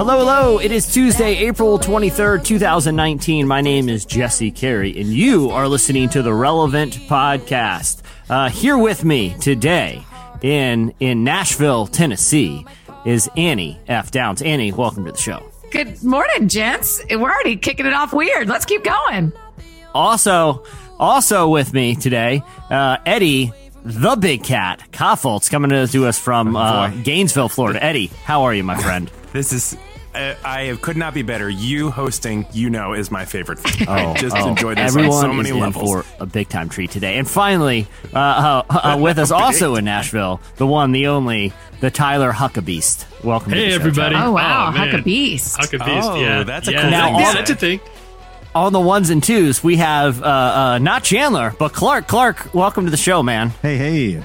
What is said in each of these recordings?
Hello, hello. It is Tuesday, April 23rd, 2019. My name is Jesse Carey, and you are listening to the Relevant Podcast. Uh, here with me today in, in Nashville, Tennessee, is Annie F. Downs. Annie, welcome to the show. Good morning, gents. We're already kicking it off weird. Let's keep going. Also, also with me today, uh, Eddie, the big cat, Kaufholz, coming to, to us from uh, Gainesville, Florida. Eddie, how are you, my friend? This is. Uh, I could not be better. You hosting, you know, is my favorite thing. I just oh, enjoyed this Everyone on so many is in for a big time treat today. And finally, uh, uh, uh, with us also in Nashville, the one, the only, the Tyler Huckabeast. Welcome to Hey the show, everybody! Tyler. Oh, wow. man. Huck a beast. Huck a beast. Oh, yeah, that's a yeah. cool Now, thing. all- Yeah, that's a thing. On the ones and twos, we have uh, uh, not Chandler, but Clark. Clark, welcome to the show, man. Hey, hey.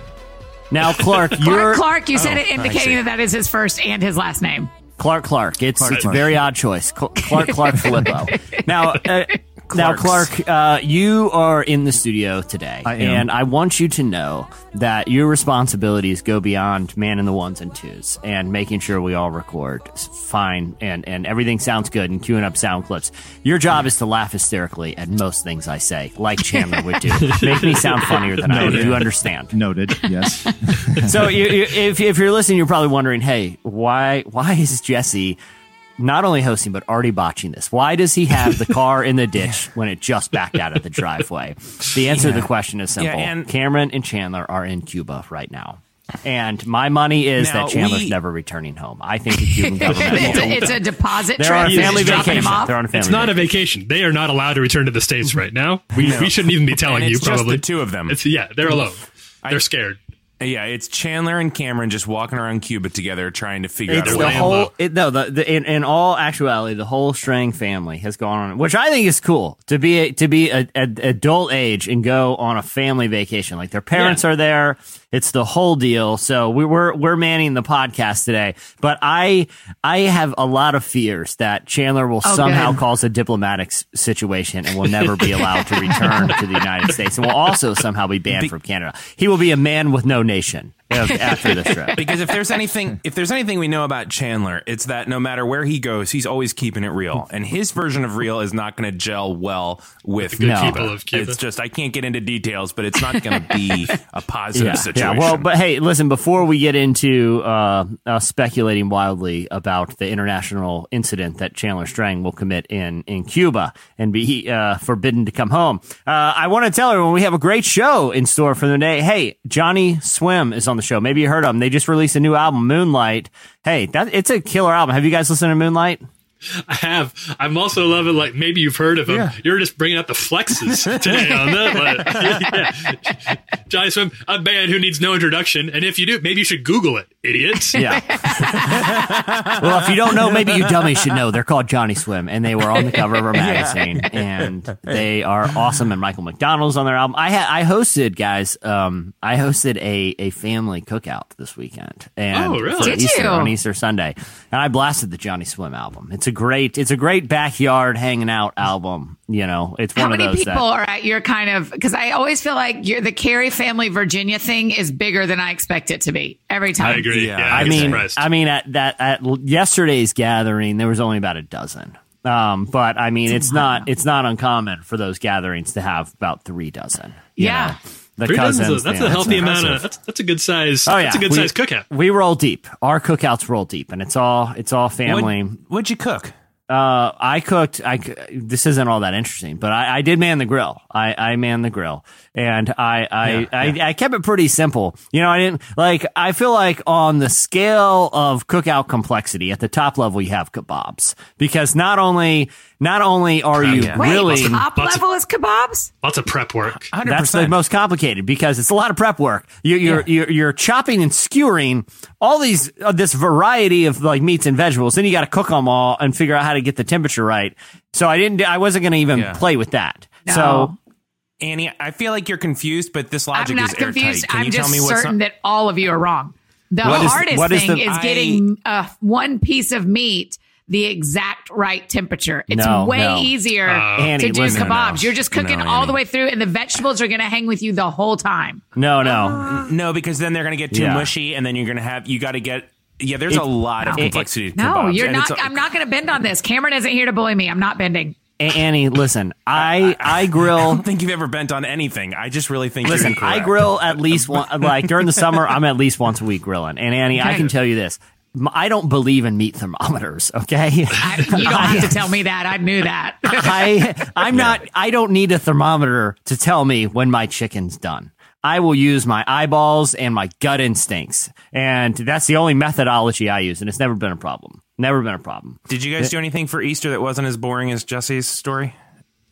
Now, Clark, you're Clark Clark, you said Oh, it indicating that that is his first and his last name. Clark Clark. It's Clark it's Clark. a very odd choice. Clark Clark Filippo. now, uh, now, Clark, uh, you are in the studio today, I and I want you to know that your responsibilities go beyond man in the ones and twos and making sure we all record fine and and everything sounds good and queuing up sound clips. Your job is to laugh hysterically at most things I say, like Chandler would do. Make me sound funnier than I do. You understand? Noted. Yes. so you, you, if, if you're listening, you're probably wondering, hey, why why is Jesse not only hosting but already botching this? Why does he have the car in the ditch when it just backed out of the driveway? The answer to the question is simple. Yeah, and- Cameron and Chandler are in Cuba right now. And my money is Now, that Chandler's we- never returning home. I think the Cuban government It's a, it's a deposit They're on a family just dropping vacation. him off. They're on a family It's not a vacation. vacation. They are not allowed to return to the states right now. We, we shouldn't even be telling And you. just Probably the two of them. It's yeah, they're alone. They're scared. Yeah, it's Chandler and Cameron just walking around Cuba together, trying to figure It's out. the a way. laying whole. It, no, the, the in, in all actuality, the whole Strang family has gone on, which I think is cool to be a, to be a, a, adult age and go on a family vacation. Like their parents Yeah. are there. It's the whole deal. So we were we're manning the podcast today, but I I have a lot of fears that Chandler will Oh, somehow good. cause a diplomatic s- situation and will never be allowed to return to the United States, and will also somehow be banned from Canada. He will be a man with no nation after this trip. because if there's anything if there's anything we know about Chandler, it's that no matter where he goes, he's always keeping it real. And his version of real is not going to gel well with good No. people of Cuba. It's just I can't get into details, but it's not going to be a positive yeah, situation. Yeah, well, but hey, listen, before we get into uh, uh, speculating wildly about the international incident that Chandler Strang will commit in, in Cuba and be uh, forbidden to come home, uh, I want to tell everyone we have a great show in store for the day. Hey, Johnnyswim is on the show. Maybe you heard him. They just released a new album, Moonlight. Hey, that it's a killer album. Have you guys listened to Moonlight? I have. I'm also loving like maybe you've heard of them. You're just bringing out the flexes today on that. But, yeah. Johnnyswim, a band who needs no introduction, and if you do, maybe you should Google it, idiots. Yeah. well, if you don't know, maybe you dummies should know. They're called Johnnyswim, and they were on the cover of our magazine, and they are awesome. And Michael McDonald's on their album. I had I hosted guys. Um, I hosted a a family cookout this weekend, and Oh, really? Did Easter you? on Easter Sunday, and I blasted the Johnnyswim album. It's a great, it's a great backyard hanging out album. You know, it's How one of many people that. are at your kind of? Because I always feel like you're, the Carey family Virginia thing is bigger than I expect it to be every time. I agree. Yeah, Yeah, I I I'm mean, surprised. I mean, at that at yesterday's gathering, there was only about a dozen. Um, but I mean, it's not it's not uncommon for those gatherings to have about three dozen. you Yeah. know. The Three cousins. a, that's a healthy aunts. amount of. That's, that's a good size. Oh yeah, that's a good we, size cookout. We roll deep. Our cookouts roll deep, and it's all it's all family. What, what'd you cook? Uh, I cooked. I c- this isn't all that interesting, but I, I did man the grill. I, I man the grill, and I I, I I kept it pretty simple. You know, I didn't like. I feel like on the scale of cookout complexity, at the top level, you have kebabs because not only not only are you Yeah. Wait, really top Lots of- level is kebabs? Lots of prep work. 100%. that's the most complicated because it's a lot of prep work. You, you're you're you're chopping and skewering all these uh, this variety of like meats and vegetables. Then you got to cook them all and figure out how to get the temperature right. So I didn't. I wasn't going to even Yeah. play with that. No. So Annie, I feel like you're confused, but this logic I'm not is airtight. confused. Can I'm you just tell me what's certain not- that all of you are wrong. The What is- hardest what is thing the- is I- getting uh, one piece of meat the exact right temperature. It's No, way no. easier Annie, to do listen. kebabs. No, no. You're just cooking No, all Annie. the way through, and the vegetables are going to hang with you the whole time. No, no. No, because then they're going to get too Yeah. mushy, and then you're going to have you got to get. Yeah, there's It- a lot of it- complexity. to No, kebabs, you're and not. it's a- I'm not going to bend on this. Cameron isn't here to bully me. I'm not bending. A- Annie, listen. I I grill. I grill. don't think you've ever bent on anything. I just really think. Listen, you're I grill at least one. Like during the summer, I'm at least once a week grilling. And Annie, I can tell you this: I don't believe in meat thermometers. Okay, I, you don't have to tell me that. I knew that. I I'm not. I don't need a thermometer to tell me when my chicken's done. I will use my eyeballs and my gut instincts, and that's the only methodology I use, and it's never been a problem. Never been a problem. Did you guys do anything for Easter that wasn't as boring as Jesse's story?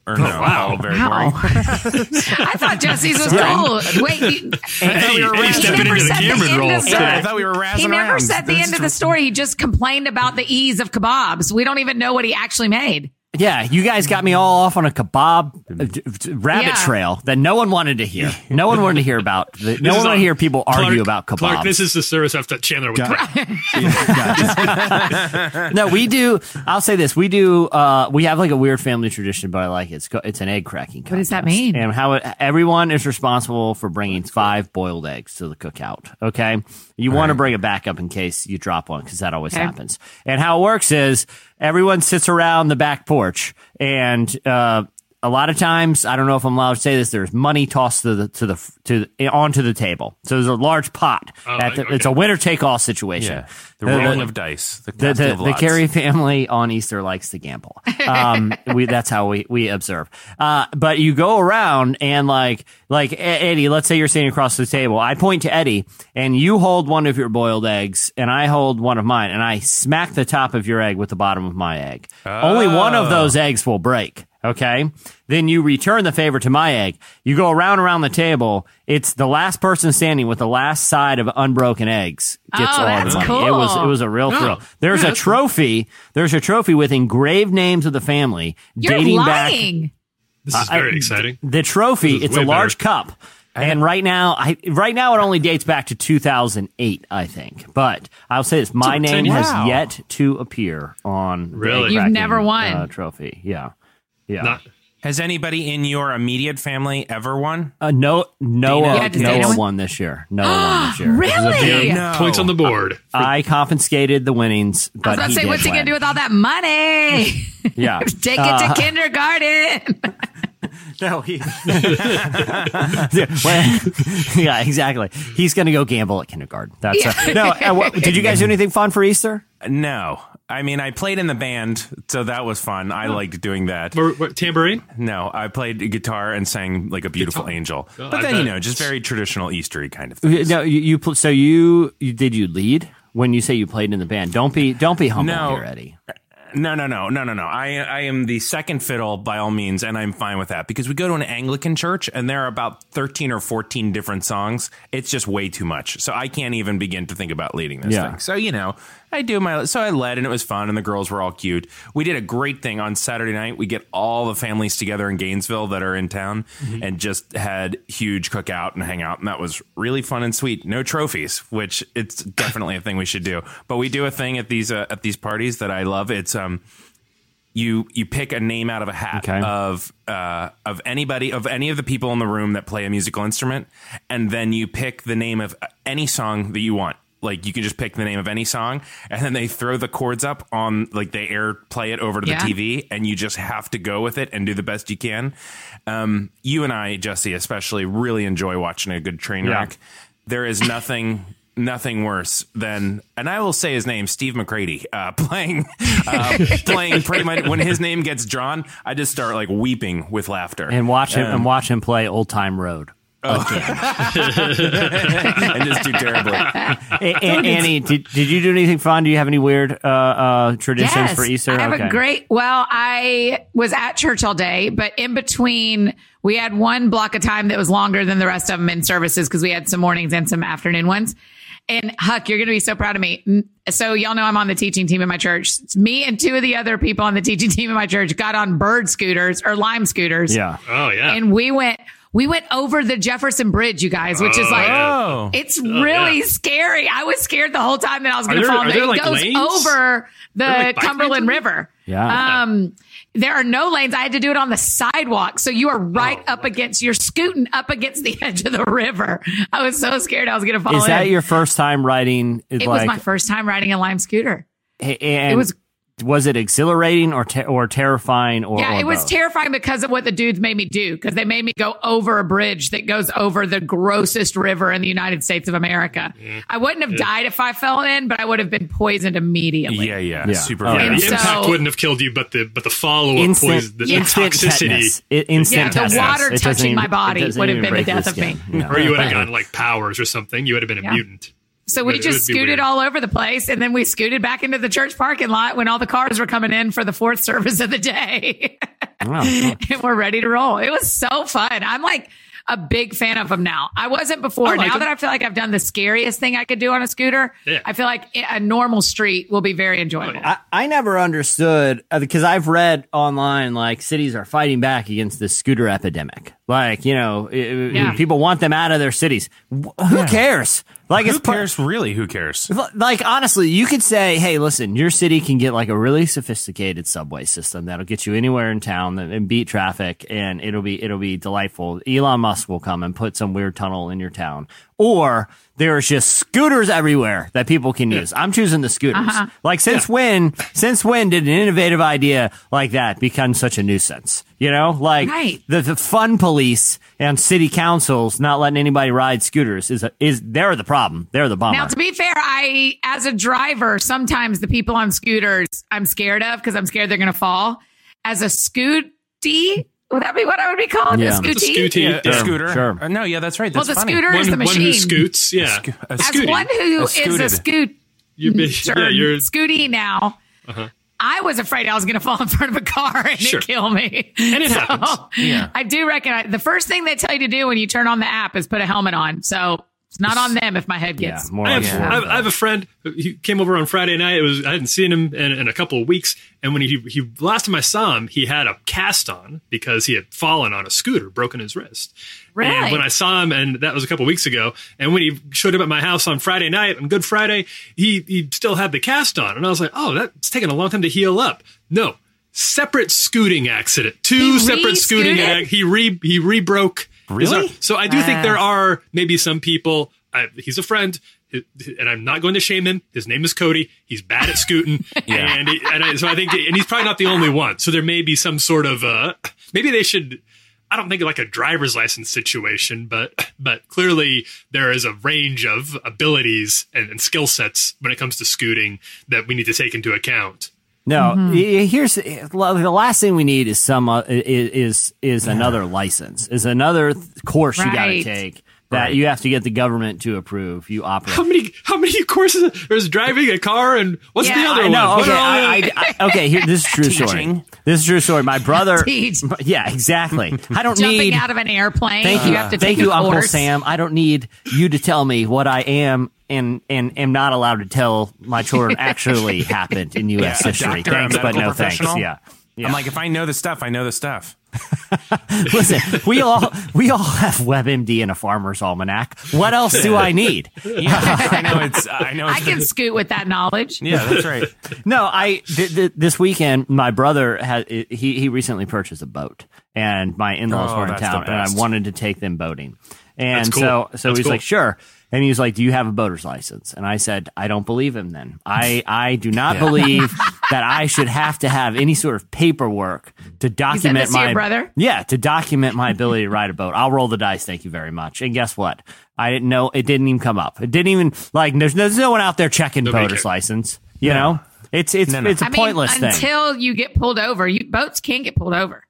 Or no? Oh, wow. very Wow. boring. I thought Jesse's was cool. Wait, you, Eddie, we were Eddie stepping He never into the said the end role. of the- Yeah, I thought we were razzing he never around. said the This end of the story. He just complained about the ease of kebabs. We don't even know what he actually made. Yeah, you guys got me all off on a kebab uh, d- d- rabbit Yeah. trail that no one wanted to hear. No one wanted to hear about. The, no one wanted to hear people argue Clark- about kebabs. Clark, this is the service after Chandler would no, we do. I'll say this: we do. Uh, we have like a weird family tradition, but I like it. It's, go- it's an egg cracking. What does that mean? And how it, everyone is responsible for bringing five boiled eggs to the cookout. Okay, you want to bring a backup in case you drop one because that always Okay. happens. And how it works is everyone sits around the back porch and. Uh, a lot of times, I don't know if I'm allowed to say this. There's money tossed to the to the to the, onto the table. So there's a large pot. Oh, at the, okay. It's a winner take all situation. Yeah, the The- rolling the- of dice. The, the, the, of the. Carey family on Easter likes to gamble. Um, we, that's how we, we observe. Uh, but you go around and like, like Eddie, let's say you're sitting across the table. I point to Eddie and you hold one of your boiled eggs and I hold one of mine and I smack the top of your egg with the bottom of my egg. Only one of those eggs will break. Okay. Then you return the favor to my egg. You go around around the table. It's the last person standing with the last side of unbroken eggs gets Oh, all that's the money. It was it was a real Oh, thrill. There's yeah, a trophy. There's a trophy with engraved names of the family You're dating lying. This is I- very exciting. back. The trophy. It's a large better. cup. And right now, I right now it only dates back to 2008, I think. But I'll say this: my name years. has yet to appear on the Really? You've never won. uh, trophy. Yeah, yeah. Not, Has anybody in your immediate family ever won? uh, no, Noah, Yeah, does Dana Noah win? won this year. Noah won this year. It was a Really? big- No. points on the board. I confiscated the winnings, I was but about to he say, did what's he going win. to do with all that money? Yeah, Take it Uh, to kindergarten. No, he. yeah, well, yeah, exactly. He's going to go gamble at kindergarten. That's uh, no. Uh, what, did you guys do anything fun for Easter? No. I mean, I played in the band, so that was fun. I liked doing that. What- what- tambourine? No, I played guitar and sang like a beautiful angel. Oh, but I then, you know, just very traditional Eastery kind of thing. No, you, you so you, you did you lead when you say you played in the band? Don't be don't be humble No. here, Eddie. No, no, no, no, no, no. I I am the second fiddle by all means, and I'm fine with that because we go to an Anglican church and there are about thirteen or fourteen different songs. It's just way too much, so I can't even begin to think about leading this Yeah. thing. So you know, I do my so I led and it was fun, and the girls were all cute. We did a great thing on Saturday night. We get all the families together in Gainesville that are in town, and just had huge cookout and hang out, and that was really fun and sweet. No trophies, which it's definitely a thing we should do. But we do a thing at these uh, at these parties that I love. It's um you you pick a name out of a hat Okay. of uh, of anybody of any of the people in the room that play a musical instrument, and then you pick the name of any song that you want. Like you can just pick the name of any song, and then they throw the chords up on like they air play it over to Yeah. the TV, and you just have to go with it and do the best you can. Um, you and I, Jesse, especially, really enjoy watching a good train Yeah. wreck. There is nothing nothing worse than and I will say his name Steve McCready uh, playing uh, playing pretty much when his name gets drawn I just start like weeping with laughter And watch him Um, and watch him play Old Town Road. and just do terribly A- A- Annie, did, did you do anything fun? Do you have any weird uh, uh, traditions yes, for Easter? I have okay. a great. Well, I was at church all day, but in between, we had one block of time that was longer than the rest of them in services because we had some mornings and some afternoon ones. And Huck, you're going to be so proud of me. So y'all know I'm on the teaching team in my church. It's me and two of the other people on the teaching team in my church got on bird scooters or lime scooters. Yeah. Oh yeah. And we went we went over the Jefferson Bridge, you guys, which is like Oh. it's really yeah. scary. I was scared the whole time that I was going to fall. there, it like, goes lanes? over the like, Cumberland? River. Yeah. Um, there are no lanes. I had to do it on the sidewalk. So you are right Oh, up against, you're scooting up against the edge of the river. I was so scared I was going to fall Is in. that your first time riding? it like, was my first time riding a lime scooter. and it was- Was it exhilarating or ter- or terrifying or? Yeah, or it was both? terrifying because of what the dudes made me do. Because they made me go over a bridge that goes over the grossest river in the United States of America. I wouldn't have died if I fell in, but I would have been poisoned immediately. Yeah, yeah, Yeah. super. Oh, yeah, the impact so- wouldn't have killed you, but the but the follow up instant, poison, the, the toxicity, tetanus. I- instant Yeah, the water It touching even- my body would have been the death your of me. Yeah. or you would have gotten like powers or something. You would have been a Yeah. mutant. So we It would- it just scooted all over the place, and then we scooted back into the church parking lot when all the cars were coming in for the fourth service of the day. Wow. and we're ready to roll. It was so fun. I'm like a big fan of them now. I wasn't before. I like now them. that I feel like I've done the scariest thing I could do on a scooter, Yeah. I feel like a normal street will be very enjoyable. I, I never understood uh, because I've read online like cities are fighting back against the scooter epidemic. Like you know, i- i- Yeah. people want them out of their cities. Wh- Who cares? Like Who it's par- cares? Really, who cares? like honestly, you could say, "Hey, listen, your city can get like a really sophisticated subway system that'll get you anywhere in town and beat traffic, and it'll be it'll be delightful." Elon Musk will come and put some weird tunnel in your town, or there's just scooters everywhere that people can use. I'm choosing the scooters. Uh-huh. Like since when? Since when did an innovative idea like that become such a nuisance? You know, like Right. the, the fun police and city councils not letting anybody ride scooters is a, is they're the problem. They're the bummer. Now, to be fair, I, as a driver, sometimes the people on scooters I'm scared of because I'm scared they're going to fall. As a scooty, would that be what I would be called? Yeah. A It's a scooty? scooty. Yeah, a scooter. Sure. Uh, no, yeah, that's right. Well, the funny. scooter is One, the one who machine. scoots, yeah. sco- a As scooty. one who A is a scoot, You're, yeah, sure, you're scooty now. I was afraid I was going to fall in front of a car and Sure. it kill me. And it happens. Yeah. I do recognize the first thing they tell you to do when you turn on the app is put a helmet on. So it's not on them if my head yeah, gets. more I have, more I, have, I have a friend. He came over on Friday night. It was I hadn't seen him in, in a couple of weeks, and when he he last time I saw him, he had a cast on because he had fallen on a scooter, broken his wrist. Really? And when I saw him, and that was a couple of weeks ago, and when he showed up at my house on Friday night on Good Friday, he he still had the cast on, and I was like, oh, that's taking a long time to heal up. No, separate scooting accident. Two He separate scooting. re-scooted? ac- He re he rebroke. His Really? arm. So I do think there are maybe some people. I, he's a friend, and I'm not going to shame him. His name is Cody. He's bad at scooting, and he, and I, so I think, and he's probably not the only one. So there may be some sort of uh, maybe they should. I don't think like a driver's license situation, but but clearly there is a range of abilities and, and skill sets when it comes to scooting that we need to take into account. No, Mm-hmm. here's the last thing we need is some uh, is is another license, is another th- course you got to take that you have to get the government to approve. You operate. How many how many courses there's driving a car and what's Yeah, the other I know. one? What Okay, I, I, I, okay. Here, this is true story. This is true story. My brother. Teach. Yeah, exactly. I don't Jumping need. out of an airplane, Thank you you, have to thank take you, a Uncle. Sam. I don't need you to tell me what I am and and am not allowed to tell my children actually happened in U.S. Yeah, history. doctor, Thanks, but no thanks. Yeah. Yeah. I'm like, if I know the stuff, I know the stuff. Listen, we all we all have WebMD and a farmer's almanac. What else do I need? Yeah, I know it's. I know. I It's, can scoot with that knowledge. Yeah, that's right. No, I th- th- this weekend my brother had he he recently purchased a boat, and my in laws Oh, were in town, and I wanted to take them boating, and That's cool. so so That's he's cool. like, sure. And he was like, "Do you have a boater's license?" And I said, "I don't believe him. Then I I do not believe that I should have to have any sort of paperwork to document my your brother? yeah to document my ability to ride a boat. I'll roll the dice. Thank you very much. And guess what? I didn't know it didn't even come up. It didn't even like there's there's no one out there checking Nobody boater's license. You know, it's it's No, no. it's a I mean, pointless thing. until you get pulled over. You boats can't get pulled over.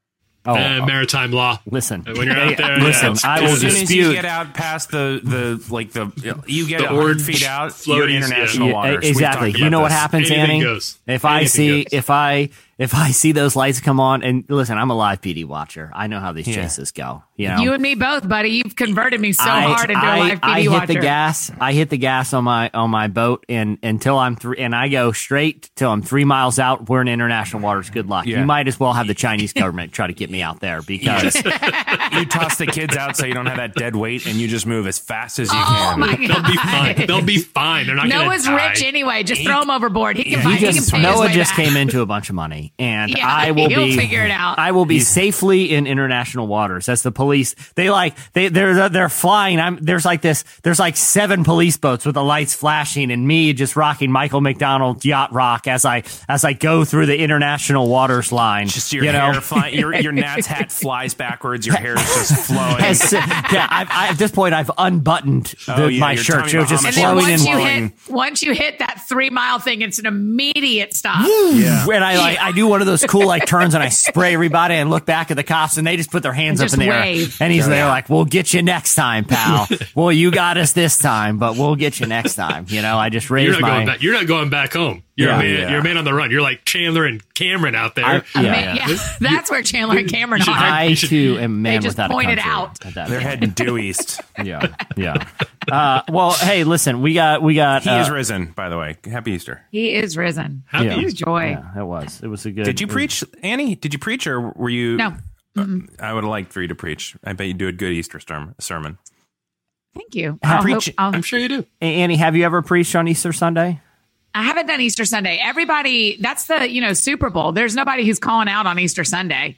Oh, Uh, maritime law. listen. When you're out there, listen, yeah, I will as soon as you get out past the the like the you get The feet out, you're international yeah. Waters. Exactly. You know what happens, Anything Annie? goes. If I see, goes. if I if I see those lights come on, and listen, I'm a live PD watcher. I know how these chases go. You know, You and me both, buddy. You've converted me so I, hard into I, a live PD I hit watcher. the gas. I hit the gas on my on my boat, and until I'm three, and I go straight till I'm three miles out. We're in international waters. Good luck. Yeah. You might as well have the Chinese government try to get me out there because you toss the kids out so you don't have that dead weight, and you just move as fast as you Oh can. my They'll be fine. They'll be fine. They're not Noah's rich anyway. Just throw him overboard. He can he find. He, just can pay his Noah way just back. came into a bunch of money, and Yeah, I will be figure it out. I will be safely in international waters. As the police, they like they they're they're flying. I'm there's like this. There's like seven police boats with the lights flashing, and me just rocking Michael McDonald yacht rock as I as I go through the international waters line. Just your you hair know. flying, your your Nat's hat flies backwards. Your hair is just flowing. As- yeah, I've, I, at this point, I've unbuttoned the, Oh, yeah, my shirt. Tommy It just Bahama And then flowing flowing once in. you flowing. hit once you hit that three mile thing, it's an immediate stop. yeah. And I like I do one of those cool like turns and I spray everybody and look back at the cops and they just put their hands And up in the just air and he's there like we'll get you next time, pal. well, you got us this time, but we'll get you next time. You know, I just raise my. You're not my going back. You're not going back home. You're Yeah. a man. Yeah. You're a man on the run. You're like Chandler and Cameron out there. I- I Yeah, mean, yeah. yeah, that's where Chandler and Cameron should- are. I too am man just without pointed a country. out. at that They're heading due east. Yeah, yeah. Uh, well, hey, listen, we got we got. He uh, is risen, by the way. Happy Easter. He is risen. Happy Yeah. Easter. Joy. Yeah, it was. It was a good. Did you it was- preach, Annie? Did you preach, or were you? No. Uh, I would have liked for you to preach. I bet you do a good Easter storm, sermon. Thank you. I'll preach- hope- I'll- I'm sure you do. Annie, have you ever preached on Easter Sunday? I haven't done Easter Sunday. Everybody, that's the you know Super Bowl. There's nobody who's calling out on Easter Sunday.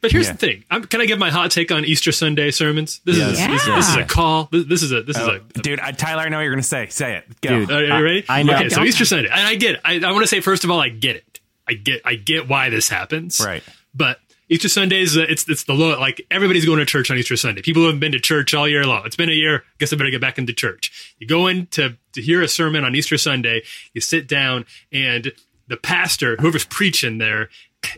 But here's Yeah. the thing. I'm, can I give my hot take on Easter Sunday sermons? This is Yes. this, this is a call. This, this is a this Oh, is a. Oh. dude, I, Tyler, I know what you're going to say. Say it. Go. Dude. Oh, Are you ready? I know. Okay, so Easter Sunday, and I get. It. I, I want to say first of all, I get it. I get. I get why this happens. Right. But Easter Sunday is uh, it's it's the low. Like everybody's going to church on Easter Sunday. People who haven't been to church all year long. It's been a year. Guess I better get back into church. You go in to to hear a sermon on Easter Sunday. You sit down, and the pastor, whoever's preaching there,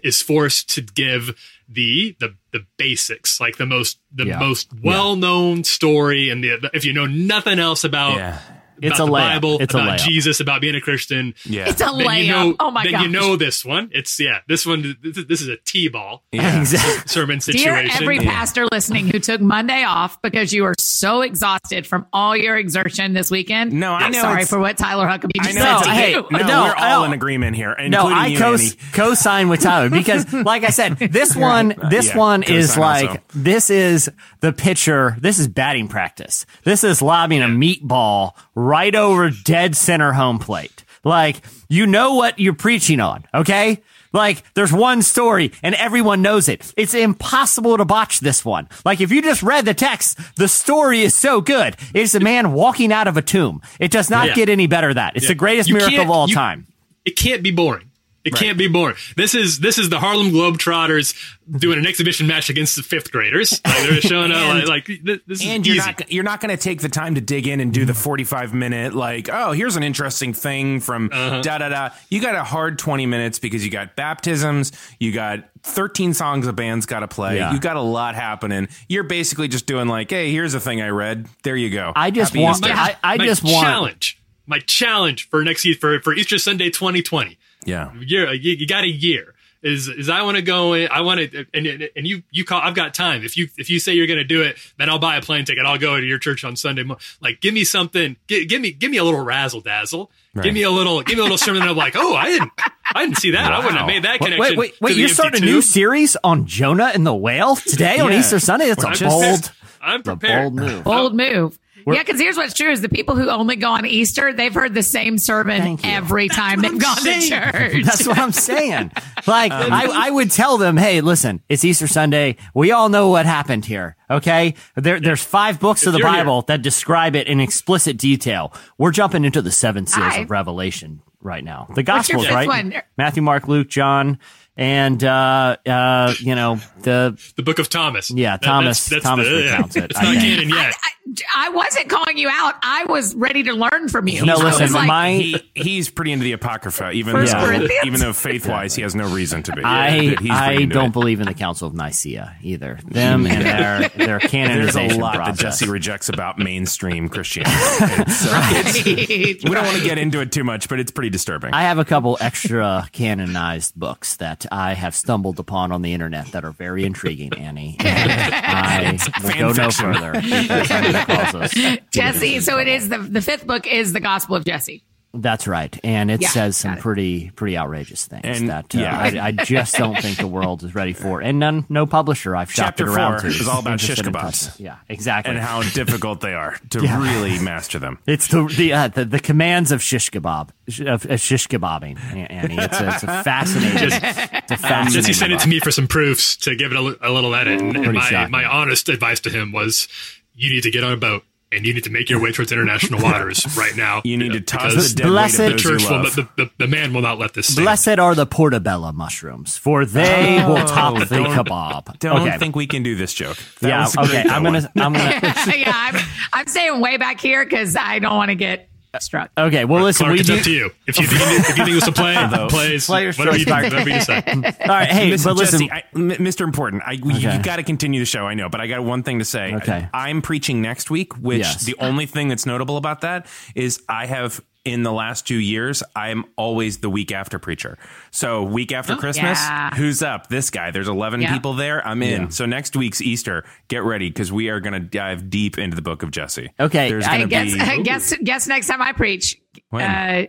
is forced to give the the the basics, like the most the Yeah. most well known story, and the, if you know nothing else about. Yeah. It's about a the layup. Bible, It's about layup. Jesus, about being a Christian. Yeah. It's a Then layup. you know, oh my God. then you know this one. It's yeah, this one. This is, this is a T-ball Yeah. Exactly. sermon Dear situation. every pastor listening who took Monday off because you were so exhausted from all your exertion this weekend. No, I I'm sorry for what Tyler Huckabee I just know. said it's to hey, you. no, No, we're all in agreement here, No, including I you, co Annie. co-sign with Tyler because, like I said, this one, this Yeah, one is like also. this is the pitcher. This is batting practice. This is lobbing a meatball right over dead center home plate. Like you know what you're preaching on, okay? Like there's one story and everyone knows it. It's impossible to botch this one. Like if you just read the text, the story is so good. It's a man walking out of a tomb. It does not Yeah. get any better than that. It's Yeah. the greatest You miracle of all you- time. it can't be boring. It can't be more. This is this is the Harlem Globetrotters doing an exhibition match against the fifth graders. Like they're showing up And- like, like th- this And is you're easy. not you're not going to take the time to dig in and do the 45 minute like oh here's an interesting thing from Uh-huh. da da da. You got a hard 20 minutes because you got baptisms, you got 13 songs a band's got to play. Yeah. You got a lot happening. You're basically just doing like hey here's a thing I read. There you go. I just Happy want- Easter. I- I my just want- challenge. My challenge for next year for, for Easter Sunday 2020. Yeah. year you, you got a year is is I want to go in I want to and and you you call I've got time if you if you say you're going to do it then I'll buy a plane ticket I'll go to your church on Sunday mo- like give me something give, give me give me a little razzle dazzle give me a little give me a little sermon that I'm like oh I didn't I didn't see that I wouldn't have made that Wait, connection wait, to wait! the You're empty starting a new series on Jonah and the whale today on Easter Sunday. That's I'm a just- bold, I'm prepared bold move. Bold move. Yeah, because here's what's true: is the people who only go on Easter, they've heard the same sermon Thank you. every time they've gone to church. That's what I'm saying. Like Um, I, I would tell them, hey, listen, it's Easter Sunday. We all know what happened here. Okay, there, there's five books of the you're here. Bible that describe it in explicit detail. We're jumping into the seven seals Hi. of Revelation right now. The What's your Gospels, fifth right? one? Matthew, Mark, Luke, John, and uh, uh, you know the the book of Thomas Yeah, That- Thomas- Thomas the, recounts it, it's I not think. canon yet I- I wasn't calling you out. I was ready to learn from you. No, listen, like, my he, he's pretty into the apocrypha, even First though Corinthians? even though faith wise he has no reason to be. I I don't it. believe in the Council of Nicaea either. Them and their their There's canonization a lot process. that Jesse rejects about mainstream Christianity. It's, uh, right, we don't want to get into it too much, but it's pretty disturbing. I have a couple extra canonized books that I have stumbled upon on the internet that are very intriguing, Annie. I will go no further because I'm gonna cause us to get Jesse. So it is the the fifth book is the Gospel of Jesse. That's right, and it Yeah, says some it. pretty pretty outrageous things And, that uh, yeah. I, I just don't think the world is ready for. And none, no publisher I've shopped Chapter it around four to is all about shish kebabs. Yeah, exactly. and how difficult they are to Yeah. really master them. It's the the, uh, the the commands of shish kebab of, of shish kebabbing, Annie. It's a, it's a fascinating. it's a fascinating. Jesse sent it to me for some proofs to give it a, a little edit. And, and my, shocking. my honest advice to him was you need to get on a boat and you need to make your way towards international waters right now. You need to know, toss the dead Blessed- weight of those church will, love. the, the, the man will not let this stand. Blessed are the portobello mushrooms, for they oh, will top the kebab. Don't okay. think we can do this joke. That yeah. Okay. I'm gonna. I'm gonna. yeah, I'm, I'm staying way back here because I don't want to get struck. Okay. Well, listen. Clark, we it's do. up to you. If you think, if you think it was a play, plays, Play your whatever, you, choice, whatever you decide. All right. Hey, Listen, but listen. Jesse, I, M- Mr. Important, I, you, Okay. got to continue the show. I know, but I got one thing to say. Okay. I'm preaching next week, which Yes. the only thing that's notable about that is I have in the last two years, I'm always the week after preacher. So week after Christmas, Yeah. who's up? This guy. There's 11 Yeah. people there. I'm in. Yeah. So next week's Easter, get ready because we are going to dive deep into the book of Jesse. Okay, There's I going I to guess, be. guess, guess next time I preach, When? uh,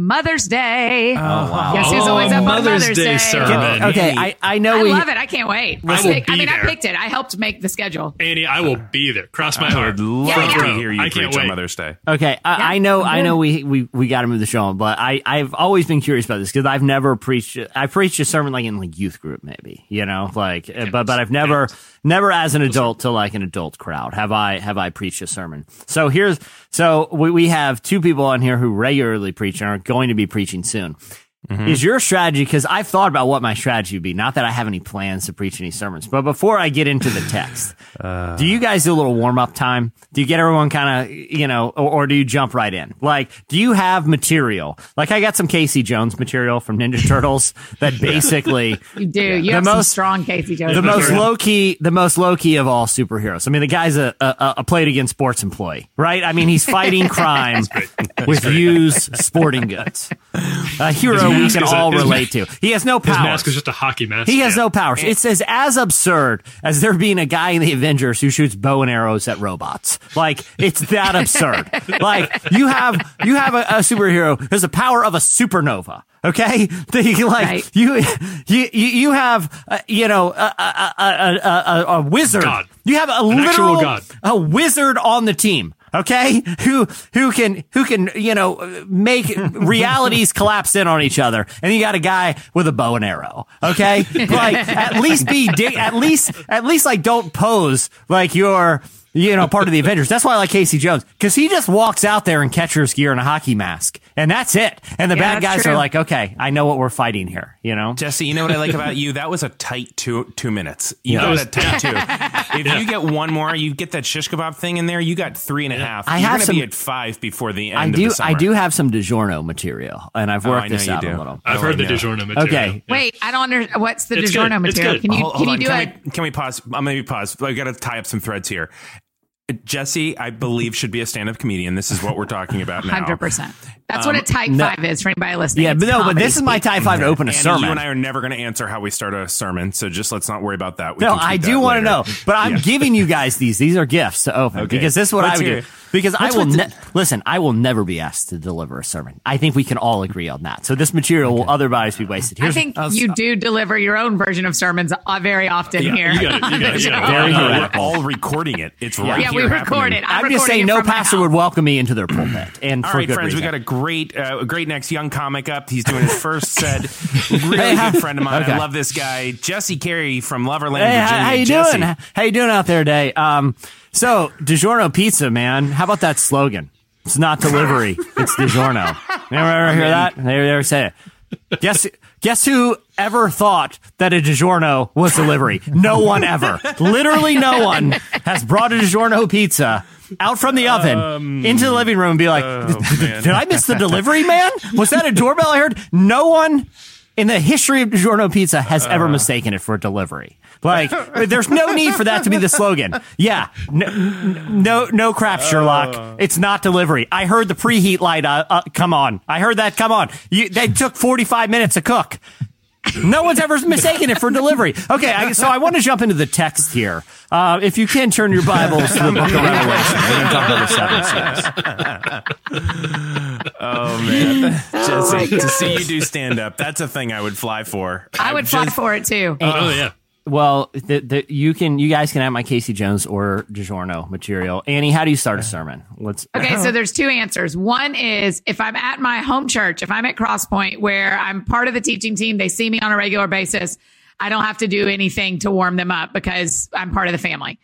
Mother's Day. Oh, oh wow. Guess who's always up on Mother's Mother's Day Day? sermon. okay. I I know I we. love it. I can't wait. I I, will pick- I be mean, I picked it. I helped make the schedule. Annie, I will be there. Cross my I heart. would love Yeah, to yeah. hear you I can't preach on wait. Mother's Day. Okay, I, Yeah, I know, I'm I know. We we we got to move the show on, but I I've always been curious about this because I've never preached. I preached a sermon like in like youth group, maybe you know, like, but but I've never never as an adult to like an adult crowd have I have I preached a sermon. So here's so we we have two people on here who regularly preach and are going to be preaching soon. Mm-hmm. Is your strategy? Because I've thought about what my strategy would be. Not that I have any plans to preach any sermons, but before I get into the text, uh. do you guys do a little warm up time? Do you get everyone kind of, you know, or, or do you jump right in? Like, do you have material? Like, I got some Casey Jones material from Ninja Turtles that basically You do. You The have most- strong Casey Jones. the most low key, the most low key of all superheroes. I mean, the guy's a, a, a played against sports employee, right? I mean, he's fighting crime with used sporting goods. A hero we can is a- all his relate to. He has no power. His mask is just a hockey mask. He has Yeah. no powers. It's as as absurd as there being a guy in the Avengers who shoots bow and arrows at robots. Like it's that absurd. Like you have you have a, a superhero who has the power of a supernova. Okay, The- like Right. you, you you you have uh, you know a, a, a, a, a, a wizard. God. You have a An literal god. a wizard on the team. Okay, who who can who can you know make realities collapse in on each other, and you got a guy with a bow and arrow. Okay, like at least be at least at least like don't pose like you're you know part of the Avengers. That's why I like Casey Jones because he just walks out there in catcher's gear and a hockey mask, and that's it. And the Yeah, bad guys true. are like, okay, I know what we're fighting here. You know, Jesse, you know what I like about you? That was a tight two two minutes. You Yeah. got That a tight two. If you get one more, you get that shish kebab thing in there. You got three and a half. I You're have gonna some- be at five before the end. I of do the. I do have some DiGiorno material, and I've Oh, worked I know this out do. a little. I've Oh, heard the know. DiGiorno material. Okay. Yeah. Wait, I don't understand. What's the It's DiGiorno good. Material? Can you Hold- can hold you do can it? We, can we pause? I'm going to pause. I got to tie up some threads here. Jesse, I believe, should be a stand-up comedian. This is what we're talking about now. Hundred percent. That's what a type no. five is for anybody listening. Yeah, It's but no, but this is my speak. tie five to open a Andy, sermon. you and I are never going to answer how we start a sermon, so just let's not worry about that. We No, I do want to know, but I'm Yeah. giving you guys these. These are gifts to open Okay. because this is what Let's I would hear do. it. Because I will with ne- listen. I will never be asked to deliver a sermon. I think we can all agree on that. So this material will otherwise be wasted. Here. I Here's, think you do deliver your own version of sermons uh, very often here. You got it. You got it. You got it. Very Uh, heretical. We're all recording it. It's right Yeah, here. we record happening. it. I'm I'm just saying, no pastor would welcome me into their pulpit, and All for right, good friends, reason. we got a great, uh, great next young comic up. He's doing his first set. Really good friend of mine. okay. I love this guy, Jesse Carey from Loverland, Hey, Virginia. how, how you Jesse. doing? How you doing out there today? Um, so DiGiorno pizza, man. How about that slogan? It's not delivery. it's DiGiorno. You ever, ever hear that? They ever say it? Guess guess who ever thought that a DiGiorno was delivery? No one ever. Literally, no one has brought a DiGiorno pizza out from the oven um, into the living room and be like, oh, man. "Did I miss the delivery man? Was that a doorbell I heard?" No one in the history of DiGiorno Pizza has ever uh. mistaken it for a delivery. Like, there's no need for that to be the slogan. Yeah, no, no, no crap, Sherlock. It's not delivery. I heard the preheat light. Uh, uh, come on, I heard that. Come on, you, they took 45 minutes to cook. No one's ever mistaken it for delivery. Okay, I, so I want to jump into the text here. Uh, if you can turn your Bibles to the Book of Revelation, we're going to jump into seven seals. Oh man, Jesse, to see you do stand up, that's a thing I would fly for. I would fly just- for it too. Oh yeah. Well, the, the, you can, you guys can have my Casey Jones or DiGiorno material. Annie, how do you start a sermon? Let's. Okay, so there's two answers. One is if I'm at my home church, if I'm at Crosspoint where I'm part of the teaching team, they see me on a regular basis. I don't have to do anything to warm them up because I'm part of the family.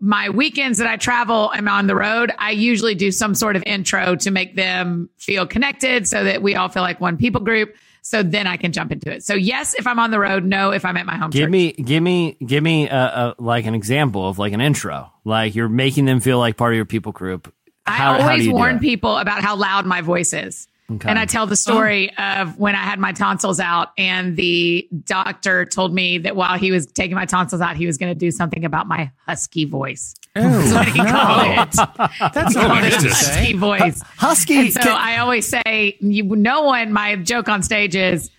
My weekends that I travel, I'm on the road. I usually do some sort of intro to make them feel connected so that we all feel like one people group. So then I can jump into it. So yes, if I'm on the road. No, if I'm at my home Give church. me, give me, give me a, a, like an example of like an intro. Like you're making them feel like part of your people group. I How- do always warn people about how loud my voice is. And I tell the oh. story of when I had my tonsils out, and the doctor told me that while he was taking my tonsils out, he was going to do something about my husky voice. Oh, That's what he called it. That's Oh, my nice to goodness. say. Husky eh? voice. Husky. And so can- I always say, you, no one, my joke on stage is,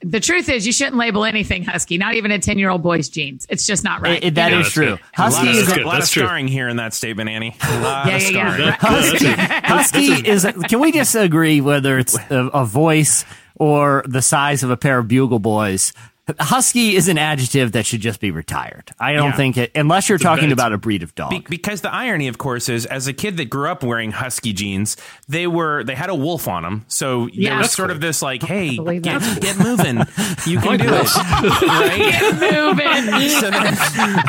the truth is you shouldn't label anything husky, not even a 10 year old boy's jeans. It's just not right. it- it- that Yeah, is that's true. good. A lot, Husky of, is That's a good. lot of That's true. here in that statement, Annie. A lot yeah, of yeah, yeah. Husky, Husky is. Can we just agree whether it's a, a voice or the size of a pair of bugle boys? Husky is an adjective that should just be retired. I don't Yeah. think it, unless you're talking bad. about a breed of dog. Be- because the irony, of course, is as a kid that grew up wearing husky jeans, they were they had a wolf on them. So Yeah. there was That's sort of this like, hey, get, get moving, you can do it, right? get Moving. So then,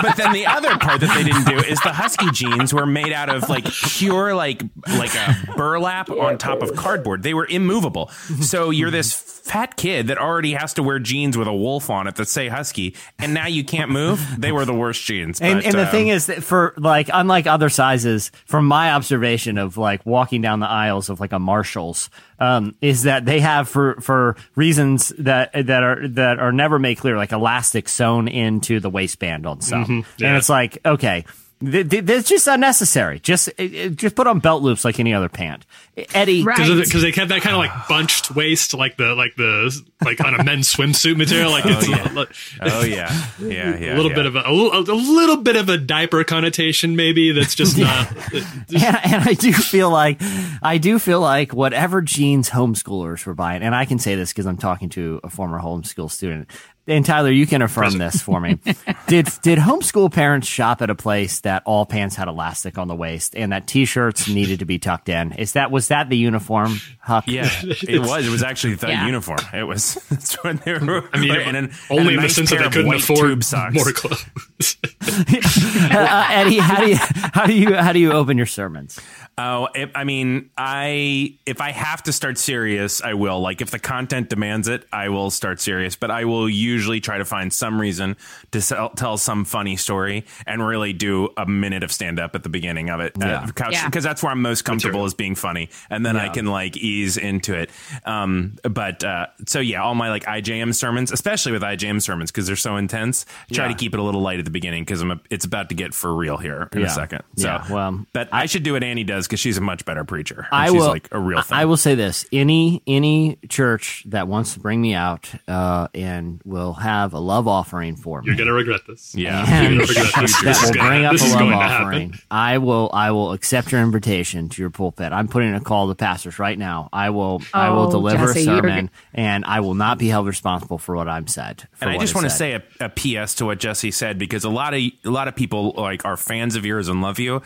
but then the other part that they didn't do is the husky jeans were made out of like pure like like a burlap on top of cardboard. They were immovable. So you're this fat kid that already has to wear jeans with a wolf on it that say husky, and now you can't move. They were the worst jeans. And, But, and the um, thing is that for like unlike other sizes, from my observation of like walking down the aisles of like a Marshalls, um, is that they have for for reasons that that are that are never made clear, like elastic sewn into the waistband on some, and yeah. it's like okay. Th- th- That's just unnecessary. Just it- it- just put on belt loops like any other pant. Eddie, Right. because they have that kind of like bunched waist, like the like the like on a men's swimsuit material. Like oh, it's a, Oh yeah, yeah, yeah. a little yeah. bit of a, a little, a little bit of a diaper connotation, maybe. That's just not. and, and I do feel like I do feel like whatever jeans homeschoolers were buying, and I can say this because I'm talking to a former homeschool student. And Tyler, you can affirm this for me. did did homeschool parents shop at a place that all pants had elastic on the waist and that t-shirts needed to be tucked in? Is that was that the uniform? Huck? Yeah, it was. It was actually the Yeah. uniform. It was. That's when they were. I mean, and an, only and a in the sense that they of couldn't white afford tube socks. more clothes. Uh, Eddie, how do you how do you how do you open your sermons? Oh, if, I mean, I if I have to start serious, I will. Like if the content demands it, I will start serious. But I will usually try to find some reason to sell, tell some funny story and really do a minute of stand up at the beginning of it. Yeah. because Yeah. that's where I'm most comfortable Material. is being funny, and then I can like ease into it. Um, but uh, so yeah, all my like IJM sermons, especially with IJM sermons, because they're so intense, try Yeah. to keep it a little light at the beginning because I'm a, it's about to get for real here in Yeah. a second. So, Yeah, well, but I, should do what Annie does because she's a much better preacher. and I she's will like a real thing. I will say this: any any church that wants to bring me out uh, and will have a love offering for me. You're gonna regret this. Yeah. and regret this. that will bring up a love offering. I will I will accept your invitation to your pulpit. I'm putting a call to pastors right now. I will I will Oh, deliver Jesse, a sermon and I will not be held responsible for what I'm said. for and I just want to say a, a PS to what Jesse said because a lot of a lot of people like are fans of yours and love you.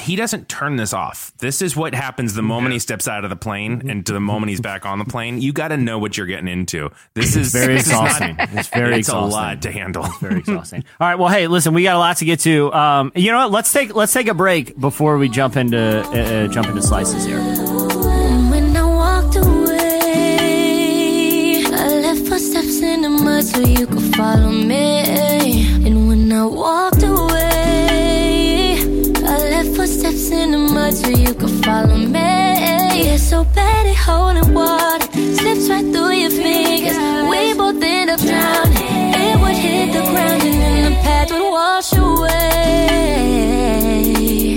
He doesn't turn this off. This is what happens the moment he steps out of the plane and to the moment he's back on the plane. You got to know what you're getting into. This is very this is not- exhausting. it's very it's exhausting. a lot to handle. It's very exhausting. All right. Well, hey, listen, we got a lot to get to. Um, you know what? Let's take let's take a break before we jump into uh, uh, jump into slices here. And when I walked away. I left footsteps in the mud so you could follow me. Yeah, so bad at holding water, slips right through your fingers. We both end up drowning. It would hit the ground and then the path would wash away,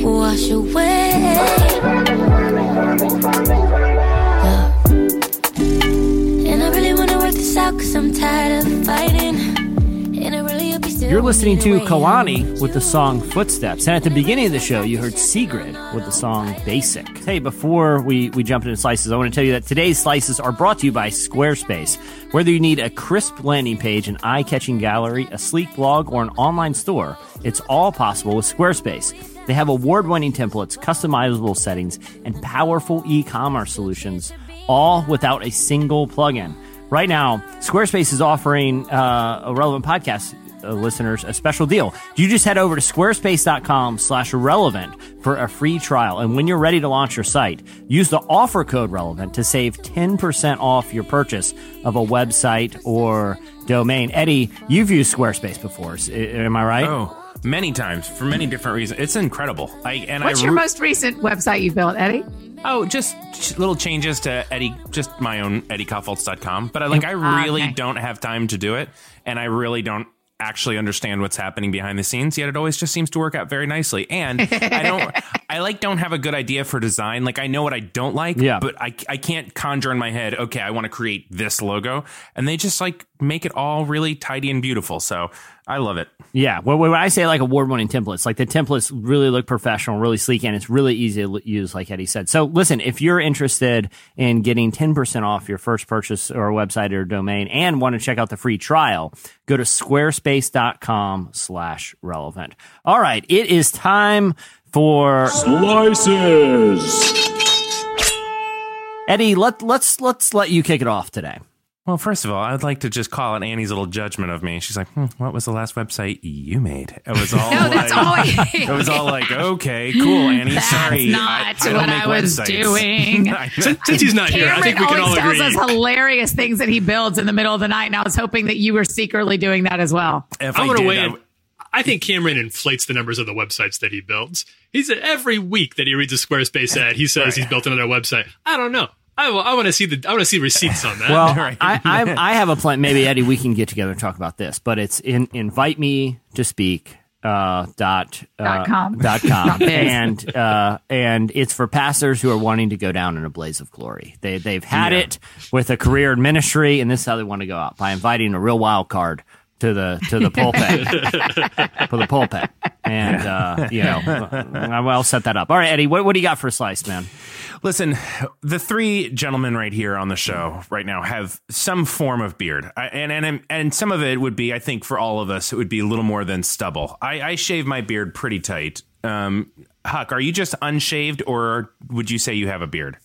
wash away. Yeah. And I really wanna work this out cause I'm tired of fighting. You're listening to the way I am. Kalani with the song Footsteps. And at the beginning of the show, you heard Sigrid with the song Basic. Hey, before we, we jump into slices, I want to tell you that today's slices are brought to you by Squarespace. Whether you need a crisp landing page, an eye catching gallery, a sleek blog, or an online store, it's all possible with Squarespace. They have award winning templates, customizable settings, and powerful e commerce solutions, all without a single plugin. Right now, Squarespace is offering uh, a relevant podcast uh, listeners a special deal. You just head over to squarespace.com slash relevant for a free trial. And when you're ready to launch your site, use the offer code relevant to save 10% off your purchase of a website or domain. Eddie, you've used Squarespace before. Am I right? Oh, many times for many different reasons. It's incredible. I and What's I your root- most recent website you built, Eddie? Oh, just ch- little changes to Eddie, just my own EddieKaufholz.com. But I like, I really okay. don't have time to do it, and I really don't actually understand what's happening behind the scenes. Yet it always just seems to work out very nicely. And I don't, I like don't have a good idea for design. Like I know what I don't like, Yeah. but I I can't conjure in my head. Okay, I want to create this logo, and they just like make it all really tidy and beautiful. So I love it. Yeah, well, when I say like award-winning templates, like the templates really look professional, really sleek, and it's really easy to use, like Eddie said. So, listen, if you're interested in getting 10% off your first purchase or website or domain, and want to check out the free trial, go to squarespace.com/slash relevant. All right, it is time for Slices. Eddie. Let let's let's let you kick it off today. Well, first of all, I'd like to just call it Annie's little judgment of me. She's like, hmm, "What was the last website you made?" It was all No, that's like, always. It was all like, "Okay, cool, Annie. That's sorry, not don't what I was websites." doing. I- Since he's not here, I Cameron think we can all always agree. tells us hilarious things that he builds in the middle of the night, and I was hoping that you were secretly doing that as well. if I I want to did, weigh I in. w- I think Cameron inflates the numbers of the websites that he builds. He's every week that he reads a Squarespace ad, he says he's built another website. I don't know. I, I want to see the I want to see receipts on that. Well, Right. I, I, I have a plan. Maybe Eddie, we can get together and talk about this. But it's in invite me to speak uh, dot uh, Dot com. dot com and uh, and it's for pastors who are wanting to go down in a blaze of glory. They they've had Yeah. it with a career in ministry, and this is how they want to go out by inviting a real wild card to the to the pulpit for the pulpit. And uh, you know, I'll set that up. All right, Eddie, what, what do you got for a slice, man? Listen, the three gentlemen right here on the show right now have some form of beard, I, and and and some of it would be, I think, for all of us, it would be a little more than stubble. I, I shave my beard pretty tight. Um, Huck, are you just unshaved, or would you say you have a beard?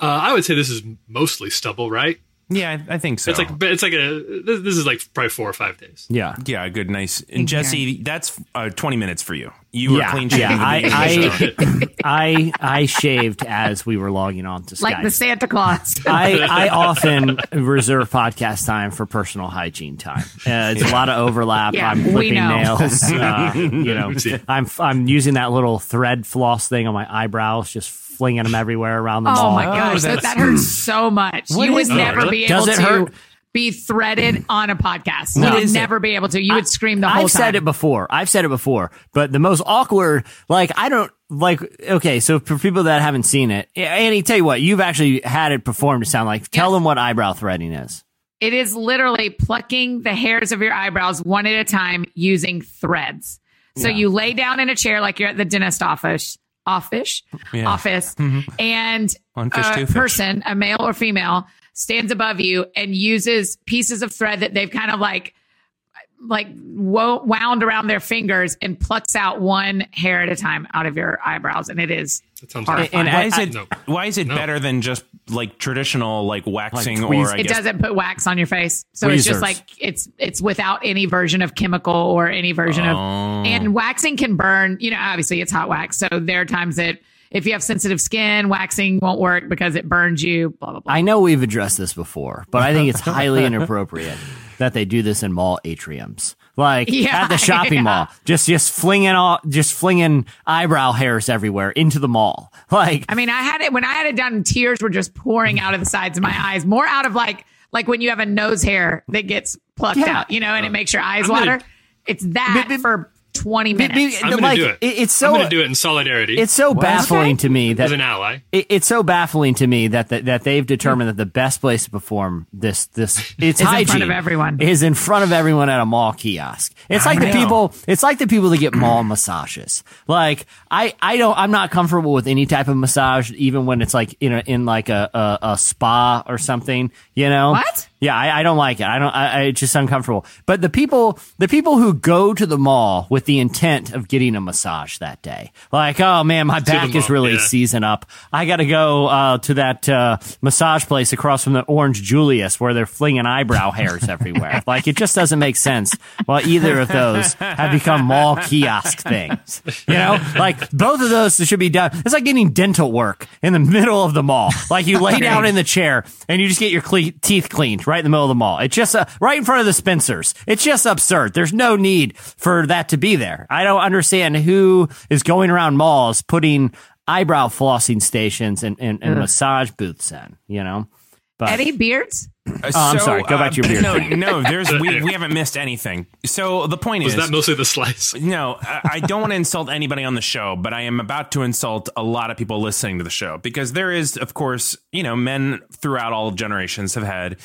uh, I would say this is mostly stubble, right? Yeah, I, I think so. It's like it's like a this, this is like probably four or five days. Yeah. yeah, good, nice. And Jesse, that's uh, twenty minutes for you. You were Yeah, clean shaven. yeah. at the beginning of the show. I, I I shaved as we were logging on to Skype. Like the Santa Claus. I, I often reserve podcast time for personal hygiene time. Uh, it's a lot of overlap. Yeah, I'm we clipping know. nails. Uh, you know, I'm I'm using that little thread floss thing on my eyebrows, just flinging them everywhere around the Oh mall. Oh my gosh, that, that hurts so much. What you would is that? never be able Does it to hurt? be threaded on a podcast. No. you would Is it? never be able to. You would scream the whole time. I've time. said it before. I've said it before. But the most awkward, like I don't like. Okay, so for people that haven't seen it, Annie, tell you what, you've actually had it performed to sound like. Tell Yes. them what eyebrow threading is. It is literally plucking the hairs of your eyebrows one at a time using threads. So you lay down in a chair like you're at the dentist office, office, Yeah. office, mm-hmm. and One fish, a person, a male or female, stands above you and uses pieces of thread that they've kind of like like wo- wound around their fingers and plucks out one hair at a time out of your eyebrows, and it is That sounds Horrifying. horrifying. And why is it No. why is it No. better than just like traditional like waxing Like or I it guess doesn't put wax on your face so it's just like it's it's without any version of chemical or any version of Oh. and waxing can burn you know obviously it's hot wax so there are times that if you have sensitive skin, waxing won't work because it burns you. Blah blah blah. I know we've addressed this before, but I think it's highly inappropriate that they do this in mall atriums, like Yeah, at the shopping yeah. mall, just just flinging all, just flinging eyebrow hairs everywhere into the mall. Like, I mean, I had it when I had it done. Tears were just pouring out of the sides of my eyes, more out of like like when you have a nose hair that gets plucked Yeah. out, you know, and it makes your eyes water. It's that for twenty be- minutes. be- I'm gonna like, do it. it's so I'm gonna do it in solidarity. it's so baffling to me that as an ally. it, it's so baffling to me that that, that they've determined that the best place to perform this this it's Is in front of everyone. is in front of everyone at a mall kiosk. It's like the know. people. It's like the people that get mall massages. Like I I don't I'm not comfortable with any type of massage, even when it's like in a, in like a, a a spa or something. You know What? Yeah, I, I don't like it. I don't. I, I it's just uncomfortable. But the people, the people who go to the mall with the intent of getting a massage that day, like, oh man, my back is really yeah. up. I got to go uh, to that uh, massage place across from the Orange Julius where they're flinging eyebrow hairs everywhere. like it just doesn't make sense. Well, either of those have become mall kiosk things. You know, like both of those should be done. It's like getting dental work in the middle of the mall. Like you lay down in the chair and you just get your cle- teeth cleaned right in the middle of the mall. It's just uh, right in front of the Spencers. It's just absurd. There's no need for that to be there. I don't understand who is going around malls putting eyebrow flossing stations and, and, and massage booths in, you know? But Eddie Beards. Oh, I'm sorry. Go back to your beard No, no, there's we, we haven't missed anything. So the point is Was is that mostly the slice? No, I, I don't want to insult anybody on the show, but I am about to insult a lot of people listening to the show because there is, of course, you know, men throughout all generations have had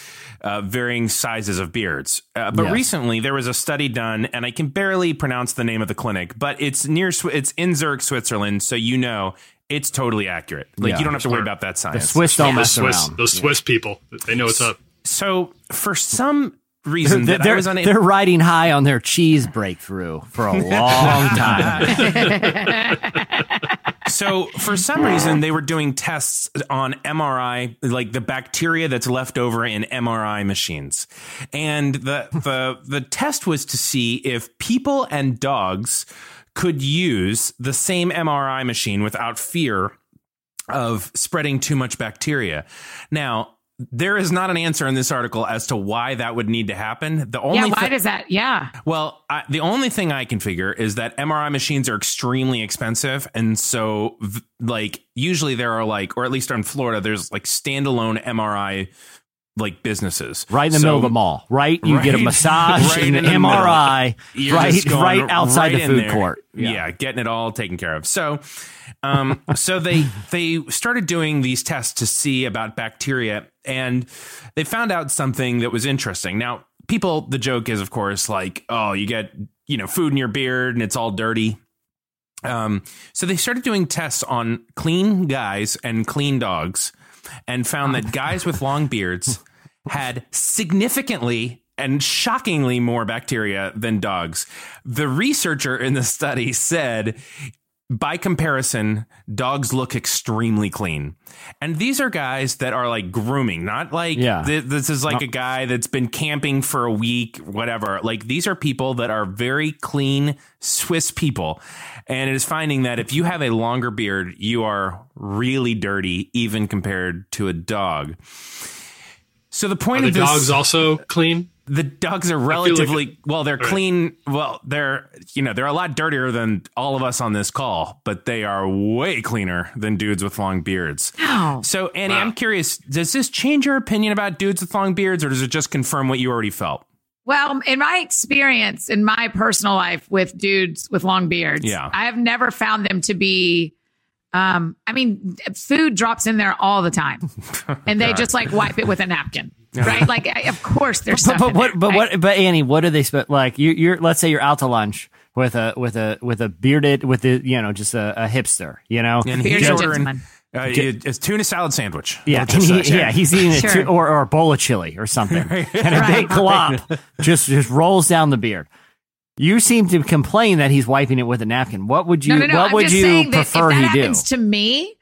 uh, varying sizes of beards. Uh, but Yes. recently, there was a study done, and I can barely pronounce the name of the clinic, but it's near, Swi- it's in Zurich, Switzerland, so you know it's totally accurate. Like Yeah. you don't have to worry about that science. The Swiss don't Those mess Swiss, around. those Swiss people, they know what's up. So for some reason that I They're, was unable. they're riding high on their cheese breakthrough for a long time. So for some reason they were doing tests on MRI, like the bacteria that's left over in MRI machines, and the the the test was to see if people and dogs could use the same MRI machine without fear of spreading too much bacteria. Now. There is not an answer in this article as to why that would need to happen. The only Yeah, why thi- does that? Yeah. well, I, the only thing I can figure is that MRI machines are extremely expensive, and so v- like usually there are like, or at least in Florida, there's like standalone MRI like businesses Right in the So- middle of the mall, right? You get a massage right and an. MRI, right, right outside right the food court. Yeah. getting it all taken care of. So, um, so they they started doing these tests to see about bacteria, and they found out something that was interesting. Now, people, the joke is, of course, like, oh, you get you know food in your beard and it's all dirty. Um, so they started doing tests on clean guys and clean dogs, and found that guys with long beards had significantly and shockingly more bacteria than dogs. The researcher in the study said, by comparison, dogs look extremely clean. And these are guys that are like grooming, not like Yeah. th- this is like a guy that's been camping for a week, whatever. Like these are people that are very clean Swiss people. And it is finding that if you have a longer beard, you are really dirty, even compared to a dog. So the point Are the of this, dogs also clean? The dogs are like- relatively well they're All right. clean well they're you know they're a lot dirtier than all of us on this call but they are way cleaner than dudes with long beards Ow. so annie Wow. i'm curious does this change your opinion about dudes with long beards or does it just confirm what you already felt Well, in my experience, in my personal life with dudes with long beards, Yeah. I have never found them to be. Um, I mean, food drops in there all the time, and they just like wipe it with a napkin, right? Like, of course, there's But, stuff. but in what? there, But right? what? But Annie, what do they spe- like? You, you're let's say you're out to lunch with a with a with a bearded with a you know just a, a hipster, you know. and Bearded he's ordering gentleman. uh, it's tuna salad sandwich Yeah, We'll just and he- say. yeah, he's eating Sure. it too, or, or a bowl of chili or something, and a Right. big glop just just rolls down the beard. You seem to complain that he's wiping it with a napkin. What would you? no, no, no. What I'm would just you saying that if that he do? happens to me,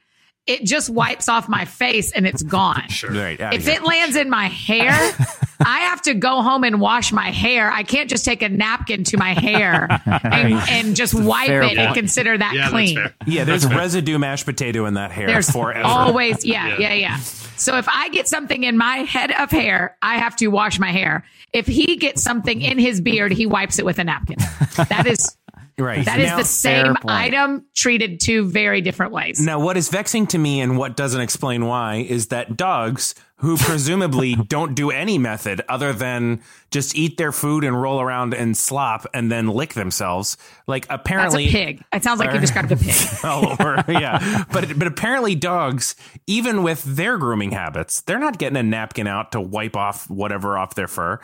it just wipes off my face and it's gone. Sure. Right. If here. it lands in my hair, I have to go home and wash my hair. I can't just take a napkin to my hair and, and just wipe fair it and consider that Yeah, clean. yeah, there's residue mashed potato in that hair There's forever. always, yeah, Yeah. yeah, yeah. So if I get something in my head of hair, I have to wash my hair. If he gets something in his beard, he wipes it with a napkin. That is right. that is Now- the same item treated two very different ways. Now, what is vexing to me and what doesn't explain why is that dogs who presumably don't do any method other than just eat their food and roll around and slop and then lick themselves, like That's apparently. a pig. It sounds like you described a pig. Oh, or, yeah, but but apparently dogs, even with their grooming habits, they're not getting a napkin out to wipe off whatever off their fur,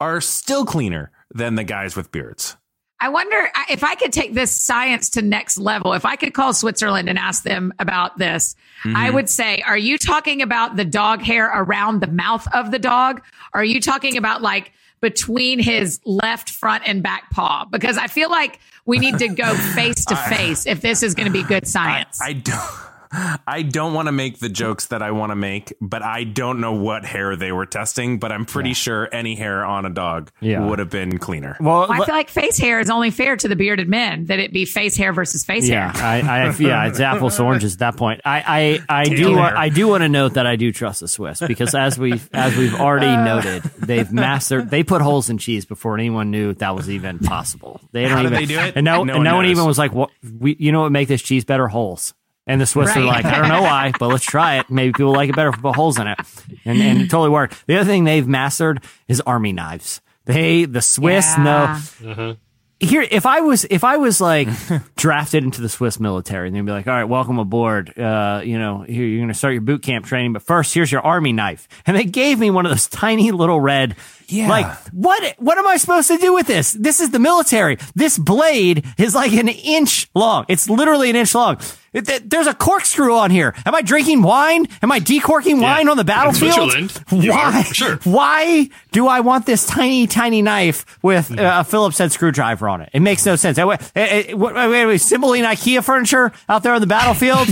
are still cleaner than the guys with beards. I wonder if I could take this science to next level. If I could call Switzerland and ask them about this, I mm-hmm. would say, are you talking about the dog hair around the mouth of the dog? Are you talking about like between his left front and back paw? Because I feel like we need to go face to face if this is going to be good science. I don't. I don't want to make the jokes that I want to make, but I don't know what hair they were testing. But I'm pretty sure any hair on a dog Yeah. would have been cleaner. Well, I feel like face hair is only fair to the bearded men that it be face hair versus face yeah, hair. I, I, yeah, it's apples to oranges at that point. I, I, I do, hair. I do want to note that I do trust the Swiss because as we've, as we've already uh. noted, they've mastered. They put holes in cheese before anyone knew that was even possible. They don't How did even, they do it? And no, No and one no one even was like, "What? We, you know what make this cheese better? Holes." And the Swiss are like, I don't know why, but let's try it. Maybe people like it better if we put holes in it. And, and it totally worked. The other thing they've mastered is army knives. They, the Swiss Yeah. know here if i was if i was like drafted into the swiss military and they'd be like all right welcome aboard uh you know here you're gonna start your boot camp training but first here's your army knife and they gave me one of those tiny little red Yeah. like what what am i supposed to do with this? This is the military. This blade is like an inch long. It's literally an inch long. It- th- there's a corkscrew on here. Am i drinking wine? Am i decorking wine on the battlefield? Why are, sure. why do I want this tiny, tiny knife with uh, a Phillips head screwdriver on it? It makes no sense. Wait, what- wait, wait, wait, symboling IKEA furniture out there on the battlefield?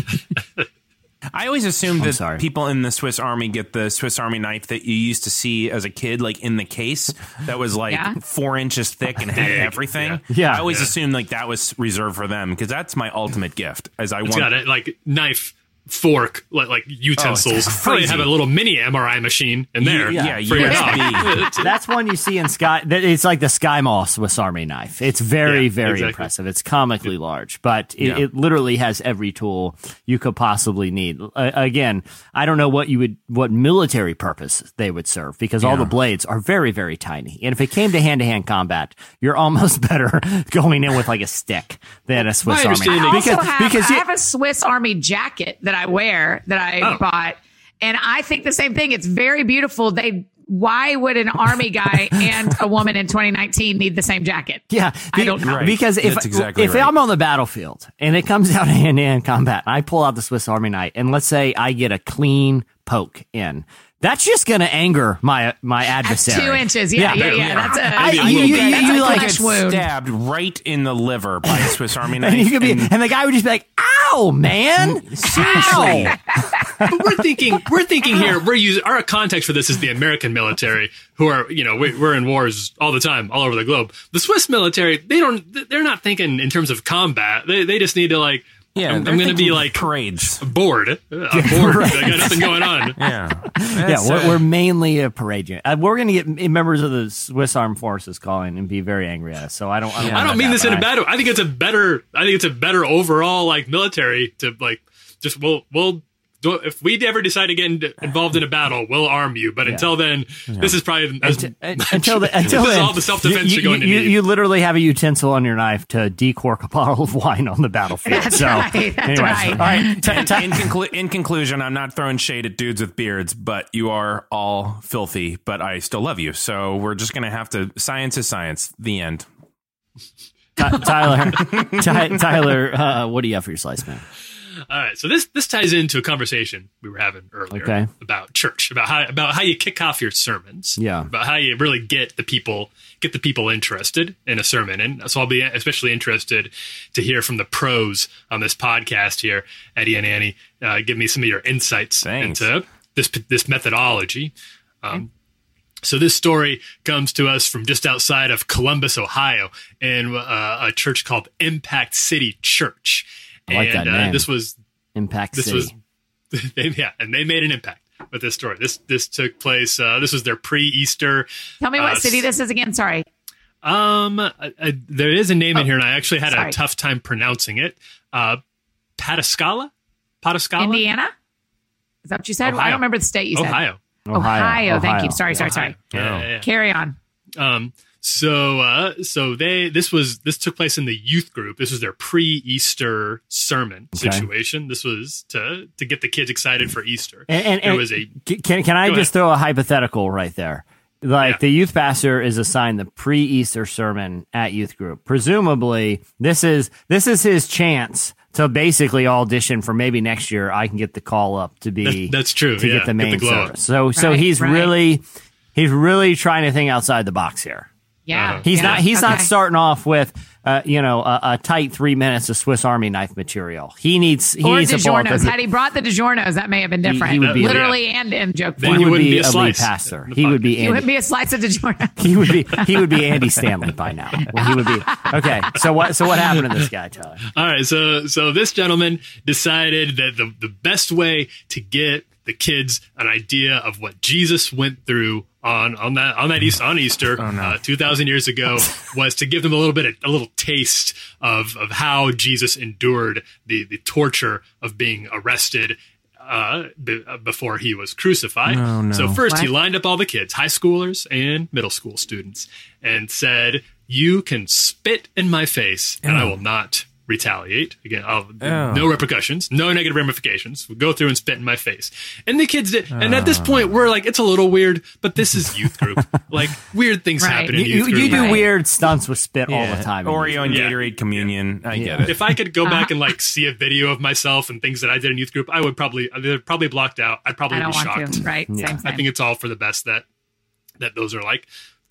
I always assumed that sorry. people in the Swiss Army get the Swiss Army knife that you used to see as a kid, like in the case that was like Yeah. four inches thick and had everything. yeah. Yeah. I always Yeah. assumed like that was reserved for them because that's my ultimate gift. As I It's want, got a like knife, fork, like, like utensils. it's Probably have a little mini MRI machine in there. yeah, for your That's one you see in Sky. It's like the Sky Mall Swiss Army knife. It's very, Yeah, very exactly. impressive. It's comically large, but it, Yeah. it literally has every tool you could possibly need. Uh, again, I don't know what you would, what military purpose they would serve because all the blades are very, very tiny. And if it came to hand to hand combat, you're almost better going in with like a stick than a Swiss Army. understanding- Because, have, because I you- have a Swiss Army jacket that I wear that I Oh. bought, and I think the same thing. It's very beautiful. They why would an army guy and a woman in 2019 need the same jacket? Yeah, I don't know. Right. because if exactly if right. I'm on the battlefield and it comes out to hand to hand combat, and I pull out the Swiss Army knife, and let's say I get a clean poke in, that's just going to anger my my That's adversary. two inches. Yeah, yeah, yeah. That's a, I- that's you- a- you- that's you a like flesh get wound. stabbed right in the liver by a Swiss Army knife. And you could be, and- and the guy would just be like, "Ow, man! seriously. Ow!" but we're thinking we're thinking here we're using our context for this is the american military who are you know we, we're in wars all the time all over the globe the swiss military they don't they're not thinking in terms of combat they, they just need to like yeah, i'm, I'm gonna be like parades. bored uh, i'm bored i got nothing going on Yeah, Yeah, we're, we're mainly a parade unit. Uh, we're going to get members of the Swiss Armed Forces calling and be very angry at us. So I don't. I don't, I don't mean that, this in a bad way. I think it's a better. I think it's a better overall like military to like just we'll we'll do, if we ever decide to get in, involved in a battle, we'll arm you. But until then, this is probably as, Until, until, the, until this is then, all the self defense you, you're going to you, need. you literally have a utensil on your knife to decork a bottle of wine on the battlefield. That's so, right, that's anyways, right. All right. T- in, t- in, conclu- in conclusion, I'm not throwing shade at dudes with beards, but you are all filthy, but I still love you. So we're just going to have to, science is science. The end. Ty- Tyler, Ty- Tyler, uh, what do you have for your slice, man? All right, so this this ties into a conversation we were having earlier Okay. about church, about how about how you kick off your sermons, Yeah. about how you really get the people get the people interested in a sermon, and so I'll be especially interested to hear from the pros on this podcast here, Eddie and Annie. Uh, give me some of your insights Thanks. into this this methodology. Um, so this story comes to us from just outside of Columbus, Ohio, in uh, a church called Impact City Church. I like and that uh, this was Impact this City. was they, yeah, and they made an impact with this story. This this took place. Uh, this was their pre-Easter. Tell me what Uh, city this is again. Sorry. Um, uh, uh, there is a name in here, and I actually had Oh, sorry. a tough time pronouncing it. Uh, Pataskala, Pataskala, Indiana? Is that what you said? I don't remember the state you said. Ohio. Ohio. Ohio. Thank you. Sorry, sorry, sorry. Yeah, yeah, yeah. Carry on. Um, so, uh, so they, this was, this took place in the youth group. This was their pre-Easter sermon Okay. situation. This was to, to get the kids excited for Easter. And, and, there and was a, can can I just ahead. throw a hypothetical right there? Like Yeah. the youth pastor is assigned the pre-Easter sermon at youth group. Presumably, this is this is his chance to basically audition for maybe next year. I can get the call up to be That- that's true, to yeah, get the get main the glow up. So so Right, he's right. really he's really trying to think outside the box here. Yeah. He's yeah, not. He's not starting off with, uh, you know, a, a tight three minutes of Swiss Army knife material. He needs. He Or needs to pull out DiGiorno's. Had he brought the DiGiorno's, that may have been different. he would be- Literally and in joke Then he form. would be be a a lead slice pastor. He would be. podcast. It would be a slice of DiGiorno. he would be. He would be Andy Stanley by now. Well, he would be. Okay. So what? So what happened to this guy, Tyler? All right, so so this gentleman decided that the the best way to get the kids an idea of what Jesus went through on on that on that East on Easter uh, two thousand years ago was to give them a little bit of, a little taste of of how Jesus endured the the torture of being arrested. Uh, b- uh, before he was crucified. So first he lined up all the kids, high schoolers and middle school students, and said, "You can spit in my face, and I will not retaliate. Again, I'll, no repercussions, no negative ramifications. We'll go through and spit in my face." And the kids did. And at this point, we're like, "It's a little weird, but this is youth group. like weird things Right. happen in You, youth you, group." you do Right. weird stunts with spit all the time. Oreo and Yeah. Gatorade communion. I get it. if I could go Uh-huh. back and like see a video of myself and things that I did in youth group, I would probably they're probably blocked out. I'd probably I don't be want shocked. to. Right. Same, I think it's all for the best that that those are like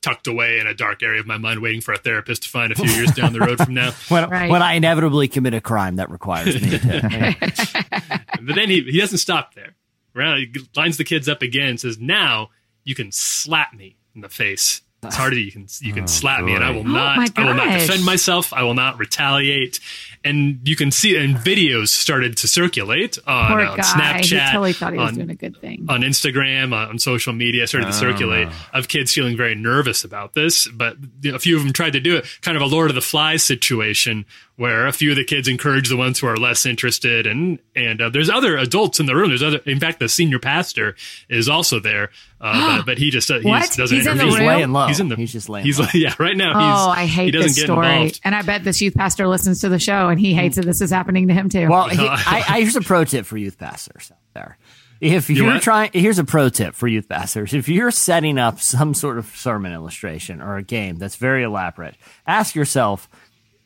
tucked away in a dark area of my mind, waiting for a therapist to find a few years down the road from now. When, Right. when I inevitably commit a crime that requires me to. But then he he doesn't stop there. Right? He lines the kids up again and says, "Now you can slap me in the face." It's harder. You can you can slap me, and I will not. Oh I will not defend myself. I will not retaliate. And you can see, and videos started to circulate on, Poor on guy. Snapchat, he totally thought he was on, doing a good thing. on Instagram, uh, on social media, started to circulate of kids feeling very nervous about this. But you know, a few of them tried to do it, kind of a Lord of the Flies situation, where a few of the kids encourage the ones who are less interested, and and uh, there's other adults in the room. There's other, in fact, the senior pastor is also there, uh, but, but he just uh, he What? just doesn't He's in the. He's room? laying low. He's in the. He's just laying He's low. yeah. Right now, he's, Oh, I hate he doesn't this story. involved. And I bet this youth pastor listens to the show and he hates that this is happening to him too. Well, he, I, I, here's a pro tip for youth pastors out there. If You you're what? trying, here's a pro tip for youth pastors. If you're setting up some sort of sermon illustration or a game that's very elaborate, ask yourself,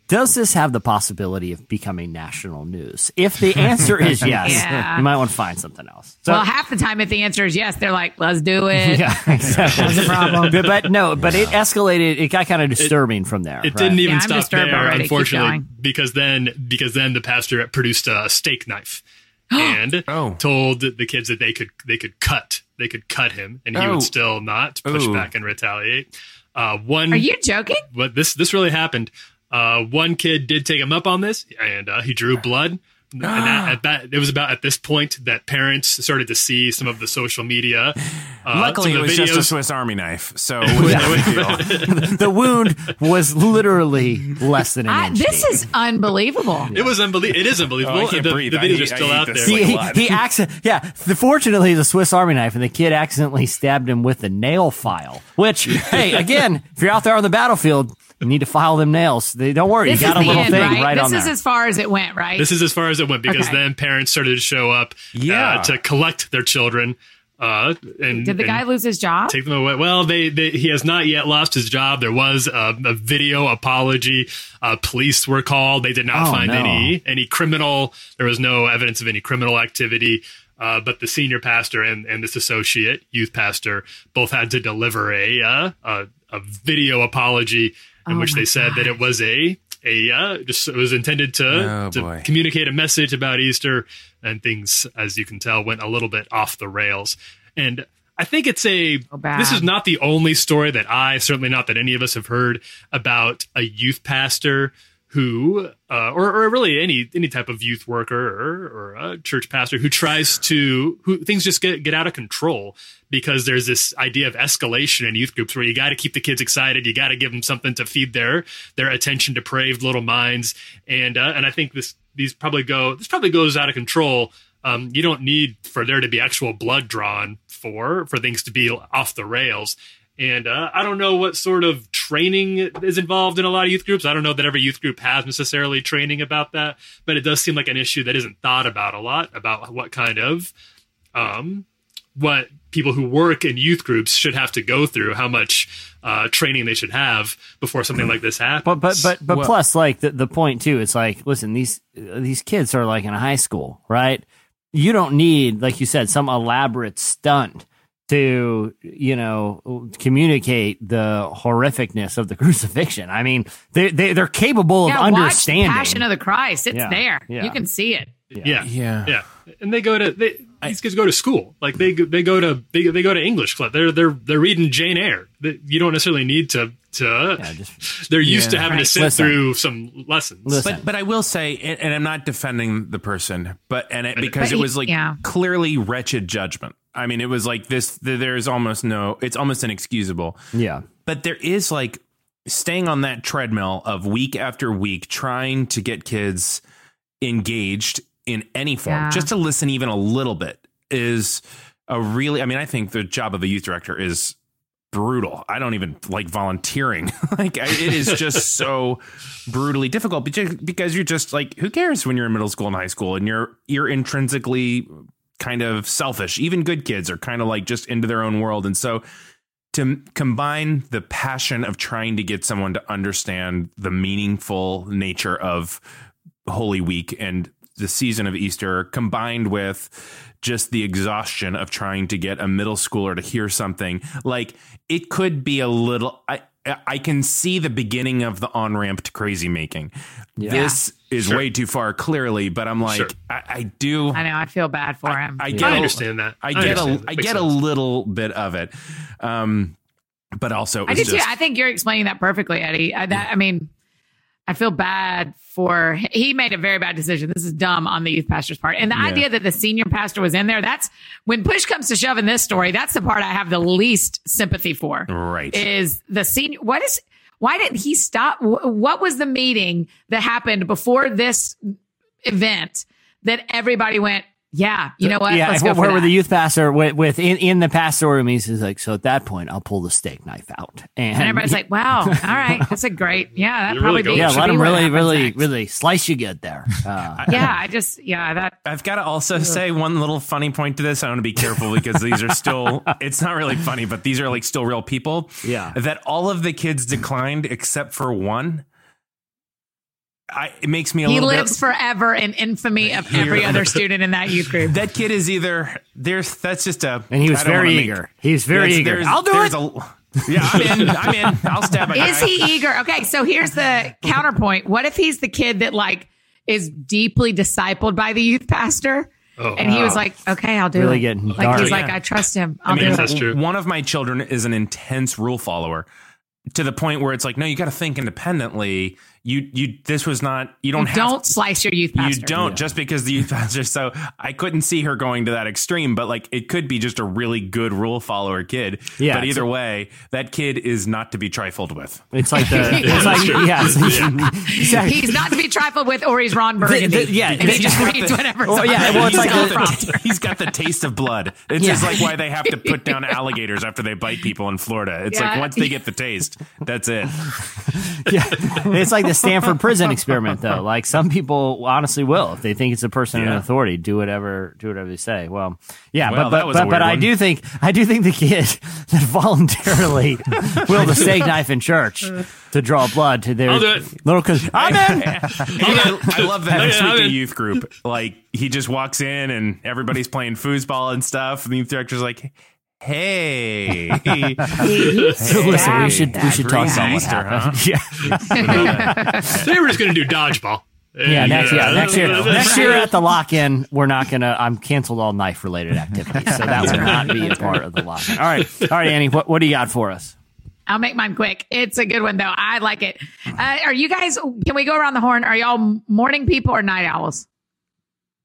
does this have the possibility of becoming national news? If the answer is yes, Yeah. you might want to find something else. So, well, half the time, if the answer is yes, they're like, let's do it. yeah, exactly. That's a problem. But, but no, but it escalated. It got kind of disturbing from there. It right? didn't even Yeah, stop there, already. Unfortunately, because then because then the pastor produced a steak knife and Oh. told the kids that they could they could cut they could cut him, and he Oh. would still not push Ooh. back and retaliate. Uh, one Are you joking? what this this really happened. Uh, one kid did take him up on this, and uh, he drew blood. And that, at that, it was about at this point that parents started to see some of the social media. Uh, Luckily, it was the just a. Swiss Army knife, so it was no the wound was literally less than an I, inch. this deep. is unbelievable. It was unbelievable. It is unbelievable. Oh, I can't the, breathe. the videos eat- are still I out there. like he, blood. he accident yeah the, fortunately the swiss army knife and the kid accidentally stabbed him with a nail file which hey again if you're out there on the battlefield you need to file them nails they don't worry This you got is a the little end, thing right? right, this on is there as far as it went, right? This is as far as it went because Okay. then parents started to show up Yeah. uh, to collect their children Uh, and Did the and guy lose his job? take them away? Well, they, they he has not yet lost his job. There was a, a video apology. Uh, police were called. They did not Oh, find no. any any criminal. There was no evidence of any criminal activity. Uh, but the senior pastor and, and this associate youth pastor both had to deliver a uh, a, a video apology in Oh which they said that it was a a uh, just it was intended to Oh, to boy. communicate a message about Easter, and things, as you can tell, went a little bit off the rails. And I think it's a bad. this is not the only story that I certainly not that any of us have heard about a youth pastor who uh, or, or really any any type of youth worker or, or a church pastor who tries to who things just get get out of control because there's this idea of escalation in youth groups where you got to keep the kids excited you got to give them something to feed their their attention depraved little minds. And uh, and I think this these probably go this probably goes out of control. Um, you don't need for there to be actual blood drawn for for things to be off the rails and uh, I don't know what sort of training is involved in a lot of youth groups. I don't know that every youth group has necessarily training about that, but it does seem like an issue that isn't thought about a lot about what kind of um, what people who work in youth groups should have to go through, how much uh, training they should have before something like this happens. But but but but Well- plus, like the the point too, it's like, listen, these these kids are like in a high school, right? You don't need, like you said, some elaborate stunt to you know communicate the horrificness of the crucifixion. I mean, they they they're capable of yeah, watch understanding. Passion of the Christ. It's Yeah, there. yeah. You can see it. yeah, Yeah. yeah, and they go to they, these kids go to school. Like they go- they go to they, they go to English club. They're they're they're reading Jane Eyre. They- You don't necessarily need to to. Yeah, just- they're used to having Right. to sit Listen. through some lessons. Listen. But but I will say, and and I'm not defending the person, but and it, because But it was like yeah. clearly wretched judgment. I mean, it was like this. There's almost no. It's almost inexcusable. yeah. But there is like staying on that treadmill of week after week, trying to get kids engaged in any form, Yeah. just to listen even a little bit is a really. I mean, I think the job of a youth director is brutal. I don't even like volunteering. like I, it is just so brutally difficult because because you're just like who cares when you're in middle school and high school and you're you're intrinsically kind of selfish. Even good kids are kind of like just into their own world and so to combine the passion of trying to get someone to understand the meaningful nature of Holy Week and the season of Easter, combined with just the exhaustion of trying to get a middle schooler to hear something, like it could be a little. I I can see the beginning of the on ramp to crazy making. This is Sure. way too far, clearly, but I'm like, Sure. I, I do. I know. I feel bad for him. I I get a- understand that. I I get understand a that. I Makes get a little bit of it, um, but also it I was do too. just, I think you're explaining that perfectly, Eddie. I, that, I mean, I feel bad for he made a very bad decision. This is dumb on the youth pastor's part. And the Yeah. idea that the senior pastor was in there, that's when push comes to shove in this story, that's the part I have the least sympathy for. Right. Is the senior what is why didn't he stop what was the meeting that happened before this event that everybody went, yeah, you know what? Yeah, Let's go where for were the youth pastor with, with in, in the pastoral room? He's like, so at that point, I'll pull the steak knife out, and, and everybody's like, wow, all right, that's a great, yeah, that You're probably really be, yeah, let be him really, really, next. really slice you good there. Uh, yeah, I just yeah that I've got to also say one little funny point to this. I want to be careful because these are still, it's not really funny, but these are like still real people. Yeah. That all of the kids declined except for one. I, it makes me a he little lives bit. forever in infamy of every other student in that youth group. that kid is either there's that's just a And he was I don't very wanna make- eager. He was very That's- eager. there's- I'll do it. A, yeah, I'm in. I'm in. I'll stab a guy. Is he eager? Okay, so here's the counterpoint. What if he's the kid that like is deeply discipled by the youth pastor? Oh. and he was like, "Okay, I'll do Really it." getting like dark. he's like, "I trust him. I'll I mean, do if it." that's true. One of my children is an intense rule follower to the point where it's like, no, you got to think independently. You, you, this was not, you don't have Don't slice your youth pastor. You don't just because the youth pastor. So I couldn't see her going to that extreme, but like it could be just a really good rule follower kid. Yeah, But either a- way, that kid is not to be trifled with. It's like the, it's like, yeah, it's- exactly. He's not to be trifled with, or he's Ron Burgundy. The- the- yeah, and he they- just got reads the- whatever. Well, yeah, well, it's He's like got the- the- he's got the taste of blood. It's Yeah. just like why they have to put down alligators after they bite people in Florida. It's like once they get the taste, that's it. yeah, it's like the Stanford prison experiment, though. Like some people honestly will if they think it's a person in authority, do whatever, do whatever they say. Well, yeah, Well, but but but, but I do think I do think the kid that voluntarily willed a steak knife in church to draw blood to their I'll do it. little. Cause I'm in. I, I love that Yeah, this week I the youth group. Like he just walks in and everybody's playing foosball and stuff, and the youth director's like, "Hey, So listen, we should we should talk Green about what Easter, happened. Yeah, Today we're just going to do dodgeball. yeah. Next, yeah, next year, next year at the lock-in, we're not gonna. I'm canceled all knife-related activities, so that will not be a part of the lock-in. All right, all right, Annie, what what do you got for us? I'll make mine quick. It's a good one though. I like it. Uh, are you guys? Can we go around the horn? Are y'all morning people or night owls?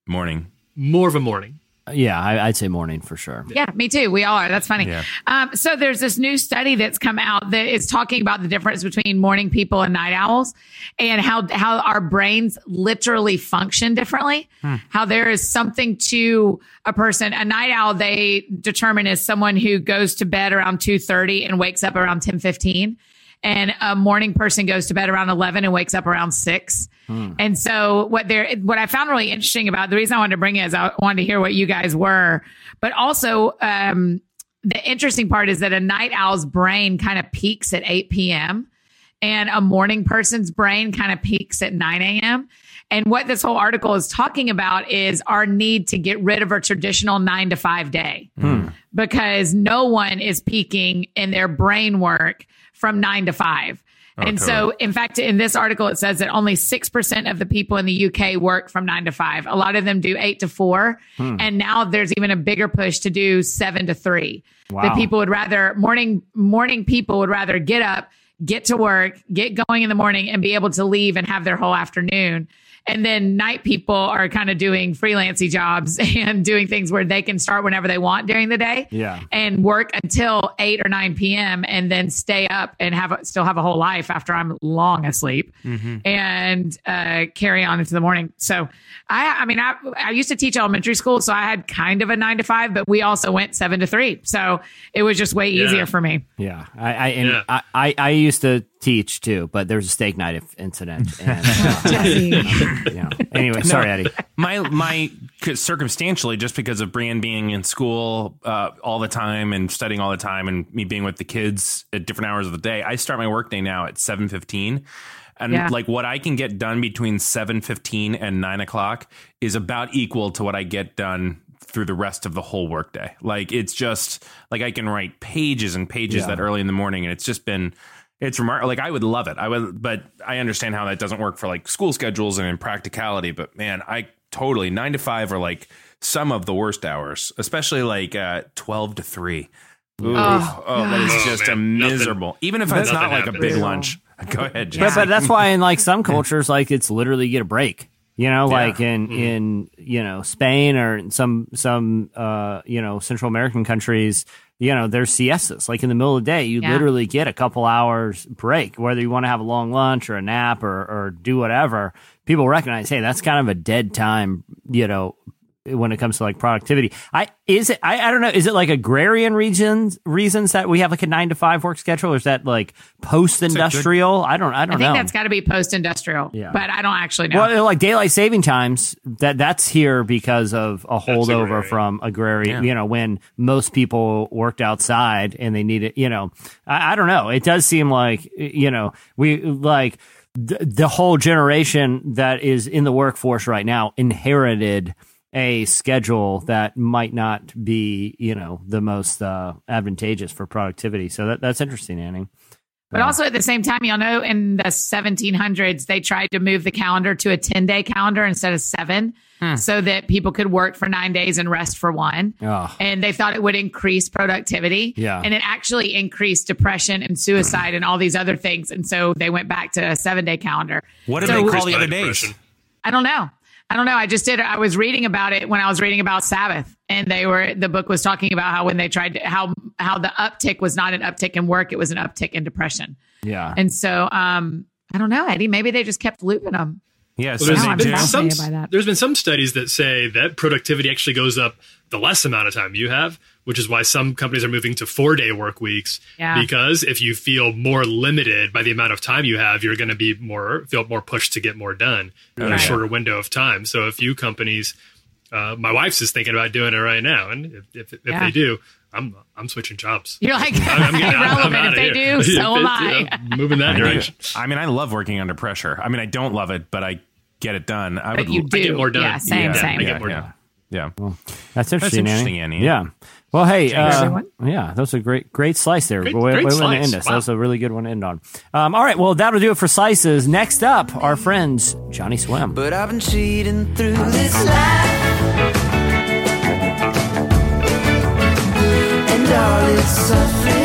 morning." More of a morning. Yeah, I, I'd say morning for sure. Yeah, me too. We all are. That's funny. Yeah. Um, so there's this new study that's come out that is talking about the difference between morning people and night owls and how, how our brains literally function differently. How there is something to a person, a night owl, they determine is someone who goes to bed around 2.30 and wakes up around 10.15 and a morning person goes to bed around 11 and wakes up around 6 and so what they're what i found really interesting about the reason i wanted to bring it is i wanted to hear what you guys were. But also um the interesting part is that a night owl's brain kind of peaks at 8 p.m and a morning person's brain kind of peaks at 9 a.m. And what this whole article is talking about is our need to get rid of our traditional nine to five day because no one is peaking in their brain work from nine to five. Oh, and so, in fact, in this article, it says that only 6% of the people in the UK work from nine to five. A lot of them do eight to four. Hmm. And now there's even a bigger push to do seven to three. Wow. That people would rather, morning, morning people would rather get up, get to work, get going in the morning and be able to leave and have their whole afternoon. And then night people are kind of doing freelancy jobs and doing things where they can start whenever they want during the day Yeah. and work until 8 or 9 p.m. and then stay up and have still have a whole life after I'm long asleep and uh, carry on into the morning. So I, I mean, I, I used to teach elementary school, so I had kind of a nine to five, but we also went seven to three. So it was just way Yeah. easier for me. Yeah, I I, and Yeah. I, I I used to teach too, but there was a steak knife incident. And, uh, you know. Anyway, sorry, Eddie. my my circumstantially just because of Brian being in school uh, all the time and studying all the time and me being with the kids at different hours of the day i start my workday now at 7.15 and Yeah. like what i can get done between 7.15 and 9 o'clock is about equal to what i get done through the rest of the whole workday like it's just like i can write pages and pages Yeah. that early in the morning and it's just been it's remarkable. Like I would love it. I would, but I understand how that doesn't work for like school schedules and in practicality. But man, I totally nine to five are like some of the worst hours, especially like uh, twelve to three. Ooh, Oh, oh, that is Oh, just a man, nothing- miserable. Even if it's nothing not like a big lunch. Go ahead, Jesse. But but that's why in like some cultures, like it's literally you get a break. You know, like in Mm-hmm. in you know Spain or in some some uh you know Central American countries, you know there's siestas. Like in the middle of the day, you Yeah. literally get a couple hours break, whether you want to have a long lunch or a nap or or do whatever. People recognize, hey, that's kind of a dead time. You know, when it comes to like productivity. I is it I, I don't know, is it like agrarian regions reasons that we have like a nine to five work schedule or is that like post industrial? I don't I don't I think know. that's got to be post industrial, Yeah. but I don't actually know. well, like daylight saving times, that that's here because of a holdover agrarian. from agrarian. Yeah. You know, when most people worked outside and they needed, you know, I, I don't know. It does seem like you know we like the, the whole generation that is in the workforce right now inherited a schedule that might not be, you know, the most uh, advantageous for productivity. So that, that's interesting, Annie. But also at the same time, you'll know in the 1700s, they tried to move the calendar to a 10 day calendar instead of seven so that people could work for nine days and rest for one. Oh. And they thought it would increase productivity. Yeah. And it actually increased depression and suicide and all these other things. And so they went back to a seven day calendar. what did So- they call the other days? I don't know. I don't know. I just did. I was reading about it when I was reading about Sabbath, and they were the book was talking about how when they tried to how how the uptick was not an uptick in work, it was an uptick in depression. Yeah. And so, um, I don't know, Eddie. Maybe they just kept looping them. Yeah, Well, there's, Now been some, fascinated by that. there's been some studies that say that productivity actually goes up the less amount of time you have, which is why some companies are moving to four day work weeks. Yeah. Because if you feel more limited by the amount of time you have, you're going to be more feel more pushed to get more done in a shorter window of time. So a few companies, uh, my wife's is thinking about doing it right now, and if if, if Yeah. they do, I'm I'm switching jobs. You're like I'm getting- I'm- I'm irrelevant. outta if they here. do, so am If I. it's, uh, moving that direction. I mean, I love working under pressure. I mean, I don't love it, but I get it done. I But would you l- do. get more done. Yeah, same, yeah, same. I Yeah, get more yeah, done. yeah. That's interesting, interesting, Annie. Annie. Yeah. Well, hey, uh, yeah, that was a great, great slice there. Great- way, great way to slice. end us. That was a really good one to end on. Um, all right, well, that'll do it for slices. Next up, our friends Johnnyswim. But I've been cheating through this life. And all its suffering.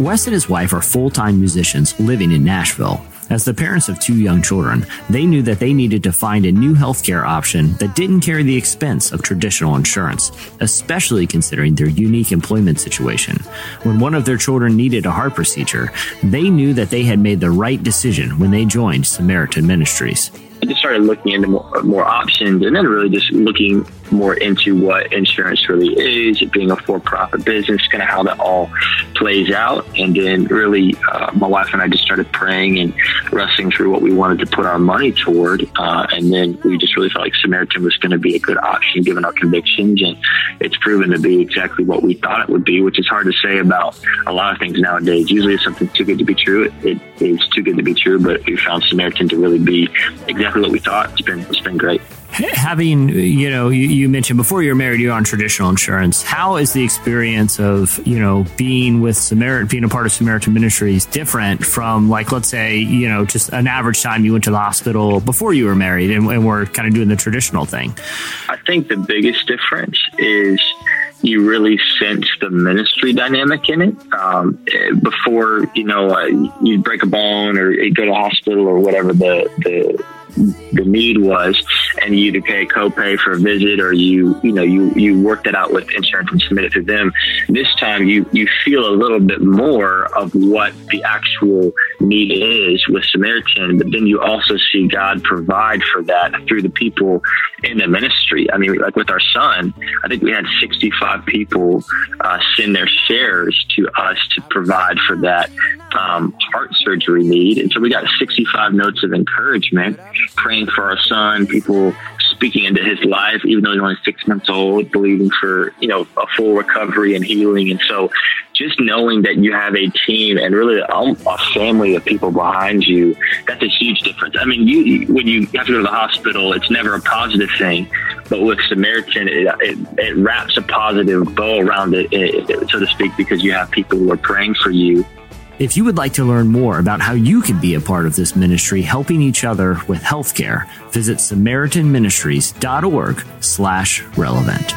Wes and his wife are full time musicians living in Nashville. As the parents of two young children, they knew that they needed to find a new healthcare option that didn't carry the expense of traditional insurance, especially considering their unique employment situation. When one of their children needed a heart procedure, they knew that they had made the right decision when they joined Samaritan Ministries. I just started looking into more, more options and then really just looking more into what insurance really is, it being a for-profit business, kind of how that all plays out. And then really, uh, my wife and I just started praying and wrestling through what we wanted to put our money toward. Uh, and then we just really felt like Samaritan was going to be a good option given our convictions. And it's proven to be exactly what we thought it would be, which is hard to say about a lot of things nowadays. Usually it's something too good to be true. It, it is too good to be true, but we found Samaritan to really be exactly what we thought. It's been, it's been great. Having, you know, you, you mentioned before you're married, you're on traditional insurance. How is the experience of, you know, being with Samaritan, being a part of Samaritan Ministries different from, like, let's say, you know, just an average time you went to the hospital before you were married and, and were kind of doing the traditional thing? I think the biggest difference is you really sense the ministry dynamic in it. Um, before, you know, uh, you break a bone or you go to hospital or whatever the, the, the need was, and you either pay a copay for a visit or you, you know, you, you work that out with insurance and submit it to them. This time you, you feel a little bit more of what the actual need is with Samaritan, but then you also see God provide for that through the people in the ministry. I mean, like with our son, I think we had 65 people uh, send their shares to us to provide for that um, heart surgery need. And so we got 65 notes of encouragement, praying for our son, people speaking into his life, even though he's only six months old, believing for, you know, a full recovery and healing. And so just knowing that you have a team and really a, family of people behind you, that's a huge difference. I mean, you, when you have to go to the hospital, it's never a positive thing. But with Samaritan, it, it, it wraps a positive bow around it, so to speak, because you have people who are praying for you If you would like to learn more about how you can be a part of this ministry helping each other with healthcare, visit samaritanministries.org slash relevant.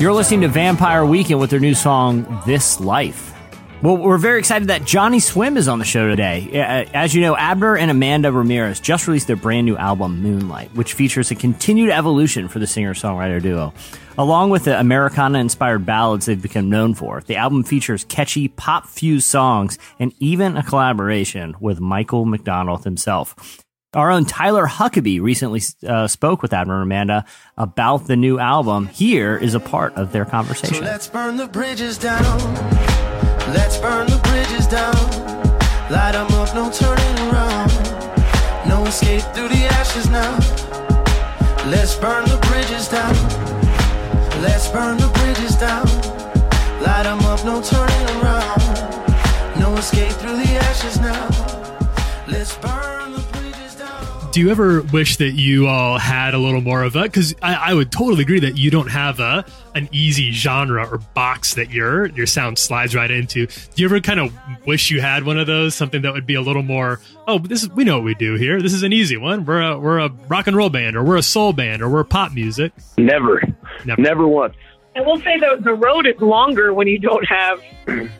You're listening to Vampire Weekend with their new song, This Life. Well, we're very excited that Johnnyswim is on the show today. Uh, As you know, Abner and Amanda Ramirez just released their brand new album, Moonlight, which features a continued evolution for the singer songwriter duo. Along with the Americana inspired ballads they've become known for, the album features catchy pop fused songs and even a collaboration with Michael McDonald himself. Our own Tyler Huckabee recently uh, spoke with Abner and Amanda about the new album. Here is a part of their So conversation. let's burn the bridges down. Let's burn the bridges down. Light 'em up, no turning around. No escape through the ashes now. Let's burn the bridges down. Let's burn the bridges down. Light 'em up, no turning around. No escape through the ashes now. Let's burn. Do you ever wish that you all had a little more of a? Because I, I would totally agree that you don't have a an easy genre or box that your your sound slides right into. Do you ever kind of wish you had one of those? Something that would be a little more. Oh, this is we know what we do here. This is an easy one. We're a we're a rock and roll band, or we're a soul band, or we're pop music. Never, Never. never, once. I will say the the road is longer when you don't have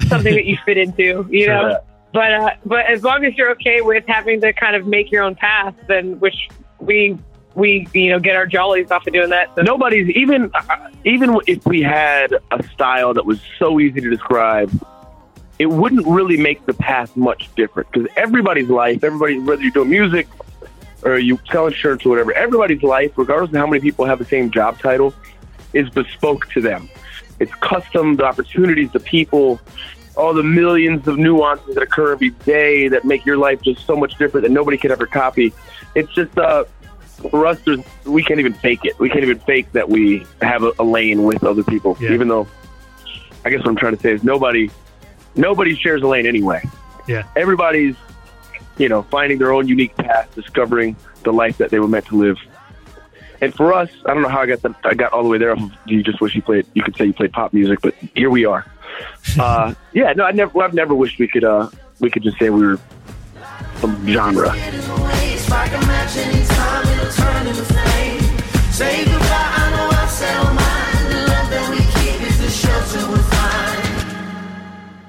something that you fit into, you know. But uh, but as long as you're okay with having to kind of make your own path, then which we we you know get our jollies off of doing that. So. Nobody's even uh, even if we had a style that was so easy to describe, it wouldn't really make the path much different because everybody's life, everybody whether you're doing music or you sell insurance or whatever, everybody's life, regardless of how many people have the same job title, is bespoke to them. It's custom, the opportunities, the people, all the millions of nuances that occur every day that make your life just so much different that nobody could ever copy. It's just uh, for us, there's, we can't even fake it. We can't even fake that we have a, a lane with other people, Yeah. even though I guess what I'm trying to say is nobody nobody shares a lane anyway. Yeah. Everybody's you know finding their own unique path, discovering the life that they were meant to live. And for us, I don't know how I got the, I got all the way there. off of, You just wish you played. You could say you played pop music, but here we are. Uh, yeah, no, I never. I've never wished we could. Uh, we could just say we were some genre. It's like a match anytime it'll turn into flame. Say goodbye, I know I've said all mine. The love that we keep is the shelter we find.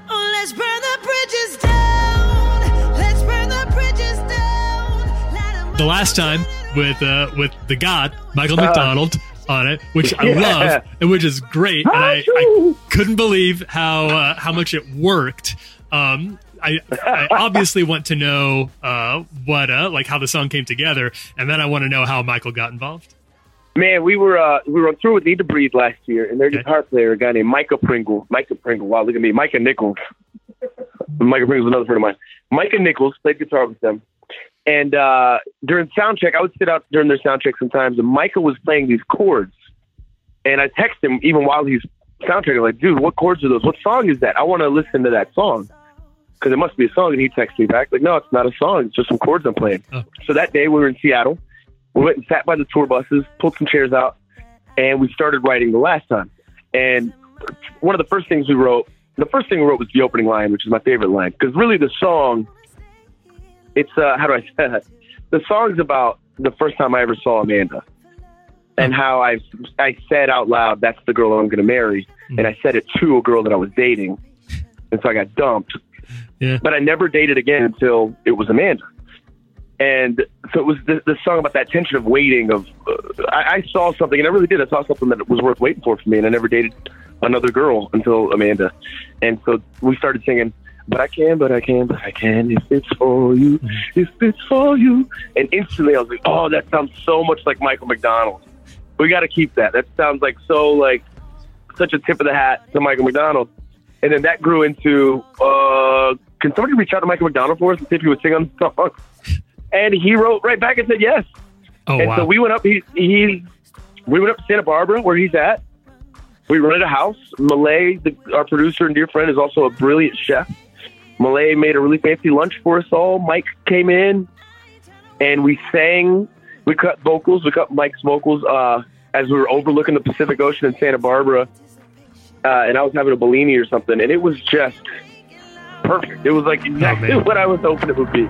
Oh, let's burn the bridges down. Let's burn the bridges down. Let 'em The last time with uh, with the God Michael McDonald on it, which I Yeah. love and which is great, and I, I couldn't believe how uh, how much it worked. Um, I, I obviously want to know uh, what uh, like how the song came together, and then I want to know how Michael got involved. Man, we were uh, we were through with Need to Breathe last year, and their guitar player, a guy named Micah Pringle. Micah Pringle. Wow, look at me, Micah Nichols. Micah Pringle's another friend of mine. Micah Nichols played guitar with them, and uh, during sound check, I would sit out during their sound check sometimes, and Michael was playing these chords, and I text him even while he's sound checking, like, dude, what chords are those? What song is that? I want to listen to that song because it must be a song. And he texted me back, like, no, it's not a song. It's just some chords I'm playing. So that day we were in Seattle. We went and sat by the tour buses, pulled some chairs out, and we started writing the last time. And one of the first things we wrote, the first thing we wrote was the opening line, which is my favorite line. Because really the song, it's, uh, how do I say that? The song's about the first time I ever saw Amanda and how I, I said out loud, that's the girl I'm going to marry. And I said it to a girl that I was dating. And so I got dumped. Yeah. But I never dated again until it was Amanda. And so it was this, this song about that tension of waiting. Of uh, I, I saw something, and I really did. I saw something that was worth waiting for for me, and I never dated another girl until Amanda. And so we started singing, "But I can, but I can, but I can if it's for you, if it's for you." And instantly, I was like, "Oh, that sounds so much like Michael McDonald. We got to keep that. That sounds like so like such a tip of the hat to Michael McDonald." And then that grew into, uh, "Can somebody reach out to Michael McDonald for us and see if he would sing on the song?" And he wrote right back and said yes. Oh and wow! so we went up. He, he we went up to Santa Barbara where he's at. We rented a house. Malay, the, our producer and dear friend, is also a brilliant chef. Malay made a really fancy lunch for us all. Mike came in, and we sang. We cut vocals. We cut Mike's vocals uh, as we were overlooking the Pacific Ocean in Santa Barbara. Uh, and I was having a Bellini or something, and it was just perfect. It was like exactly man. what I was hoping it would be.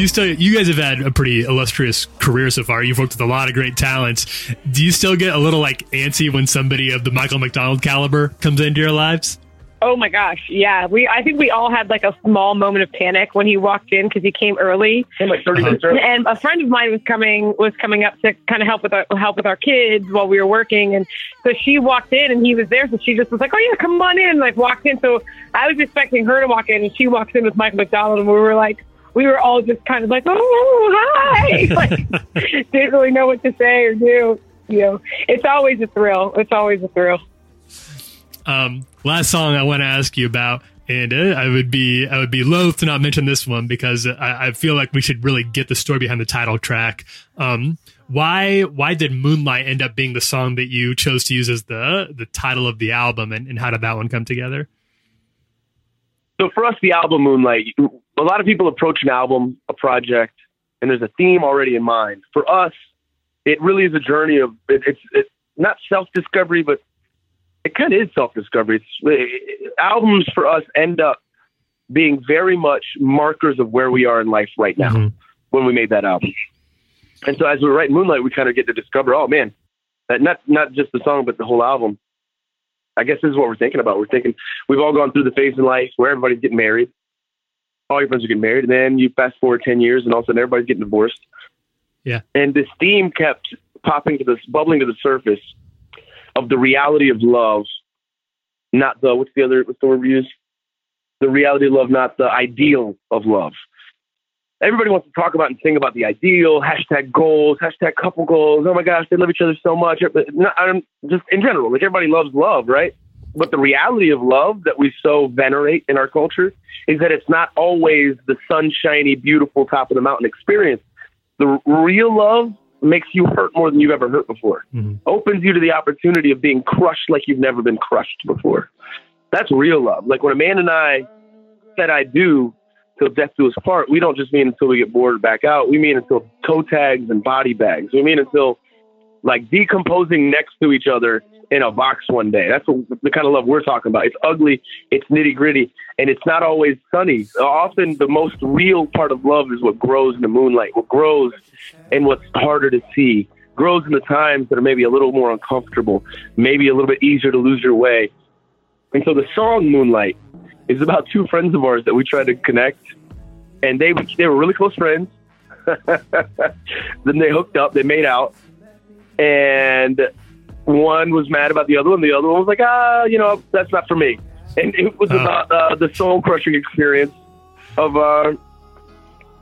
Do you still? You guys have had a pretty illustrious career so far. You've worked with a lot of great talents. Do you still get a little like antsy when somebody of the Michael McDonald caliber comes into your lives? Oh my gosh, yeah. We I think we all had like a small moment of panic when he walked in because he came early. Came like 30 Uh-huh. minutes early. And a friend of mine was coming was coming up to kind of help with our help with our kids while we were working, and so she walked in and he was there, so she just was like, "Oh yeah, come on in." Like walked in, so I was expecting her to walk in, and she walks in with Michael McDonald, and we were like, we were all just kind of like, "Oh hi," like didn't really know what to say or do. You know, it's always a thrill. It's always a thrill. Um, last song I want to ask you about, and uh, I would be I would be loath to not mention this one because I, I feel like we should really get the story behind the title track. Um, why why did Moonlight end up being the song that you chose to use as the the title of the album, and, and how did that one come together? So for us, the album Moonlight, a lot of people approach an album, a project, and there's a theme already in mind. For us, it really is a journey of it, it's it's not self discovery, but it kind of is self discovery. It, albums for us end up being very much markers of where we are in life right now mm-hmm. when we made that album. And so as we write Moonlight, we kind of get to discover, oh man, that not not just the song, but the whole album. I guess this is what we're thinking about. We're thinking we've all gone through the phase in life where everybody's getting married. All your friends are getting married, and then you fast forward ten years, and all of a sudden everybody's getting divorced. Yeah. And this theme kept popping to the bubbling to the surface of the reality of love, not the what's the other what's the word we use? The reality of love, not the ideal of love. Everybody wants to talk about and sing about the ideal, hashtag goals, hashtag couple goals. Oh my gosh, they love each other so much. But not, I'm just in general, like everybody loves love, right? But the reality of love that we so venerate in our culture is that it's not always the sunshiny, beautiful top of the mountain experience. The real love makes you hurt more than you've ever hurt before. Mm-hmm. Opens you to the opportunity of being crushed like you've never been crushed before. That's real love. Like when a man and I said I do till death do us part, we don't just mean until we get bored back out. We mean until toe tags and body bags. We mean until like decomposing next to each other in a box one day. That's the kind of love we're talking about. It's ugly, it's nitty gritty, and it's not always sunny. Often the most real part of love is what grows in the moonlight, what grows and what's harder to see. Grows in the times that are maybe a little more uncomfortable, maybe a little bit easier to lose your way. And so the song Moonlight is about two friends of ours that we tried to connect, and they they were really close friends. then they hooked up, they made out, and one was mad about the other one. The other one was like, ah, you know, that's not for me. And it was about uh, the soul crushing experience of uh,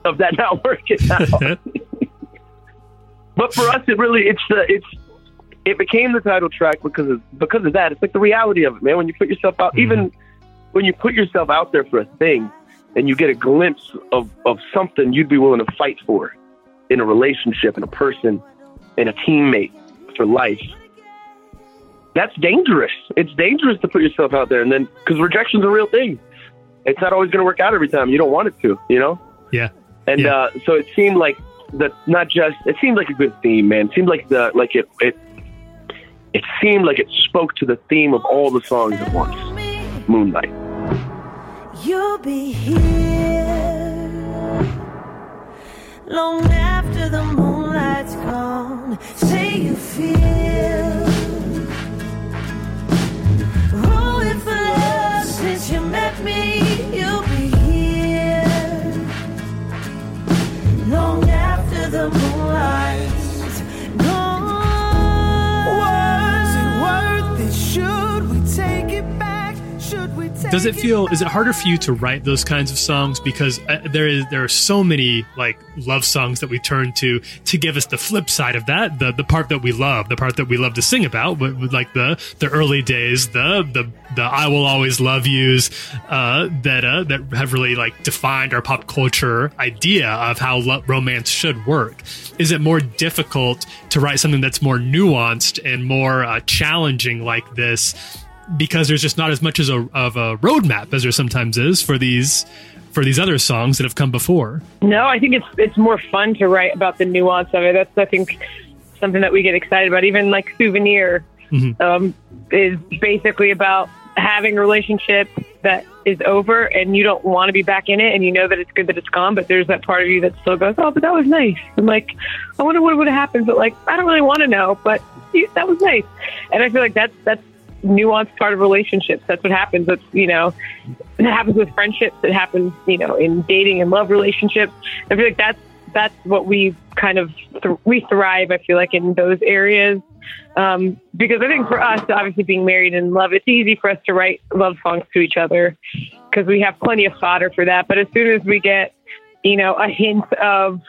of that not working out. but for us, it really it's the it's it became the title track because of because of that. It's like the reality of it, man. When you put yourself out, even when you put yourself out there for a thing, and you get a glimpse of of something you'd be willing to fight for in a relationship, in a person, in a teammate for life. That's dangerous. It's dangerous to put yourself out there, and then because rejection's a real thing. It's not always going to work out every time. You don't want it to, you know. Yeah. And Yeah. uh, so it seemed like that. Not just it seemed like a good theme, man. It seemed like the like it it it seemed like it spoke to the theme of all the songs at once. Moonlight. You'll be here long after the moonlight's gone. Say you feel. Oh, if for love since you met me, you'll be here long after the moonlight's Does it feel? Is it harder for you to write those kinds of songs because uh, there is there are so many like love songs that we turn to to give us the flip side of that, the the part that we love, the part that we love to sing about, with, with like the the early days, the the the I will always love yous uh, that uh, that have really like defined our pop culture idea of how lo- romance should work. Is it more difficult to write something that's more nuanced and more uh, challenging like this? Because there's just not as much as a, of a roadmap as there sometimes is for these for these other songs that have come before. No, I think it's it's more fun to write about the nuance of it. That's I think something that we get excited about. Even like souvenir um, is basically about having a relationship that is over and you don't want to be back in it and you know that it's good that it's gone, but there's that part of you that still goes, oh, but that was nice. I'm like, I wonder what would have happened, but like I don't really want to know, but that was nice. And I feel like that's that's nuanced part of relationships. That's what happens. That's you know, it happens with friendships. It happens you know in dating and love relationships. I feel like that's that's what we kind of th- we thrive. I feel like in those areas. Um, because I think for us, obviously being married and love, it's easy for us to write love songs to each other because we have plenty of fodder for that. But as soon as we get, you know, a hint of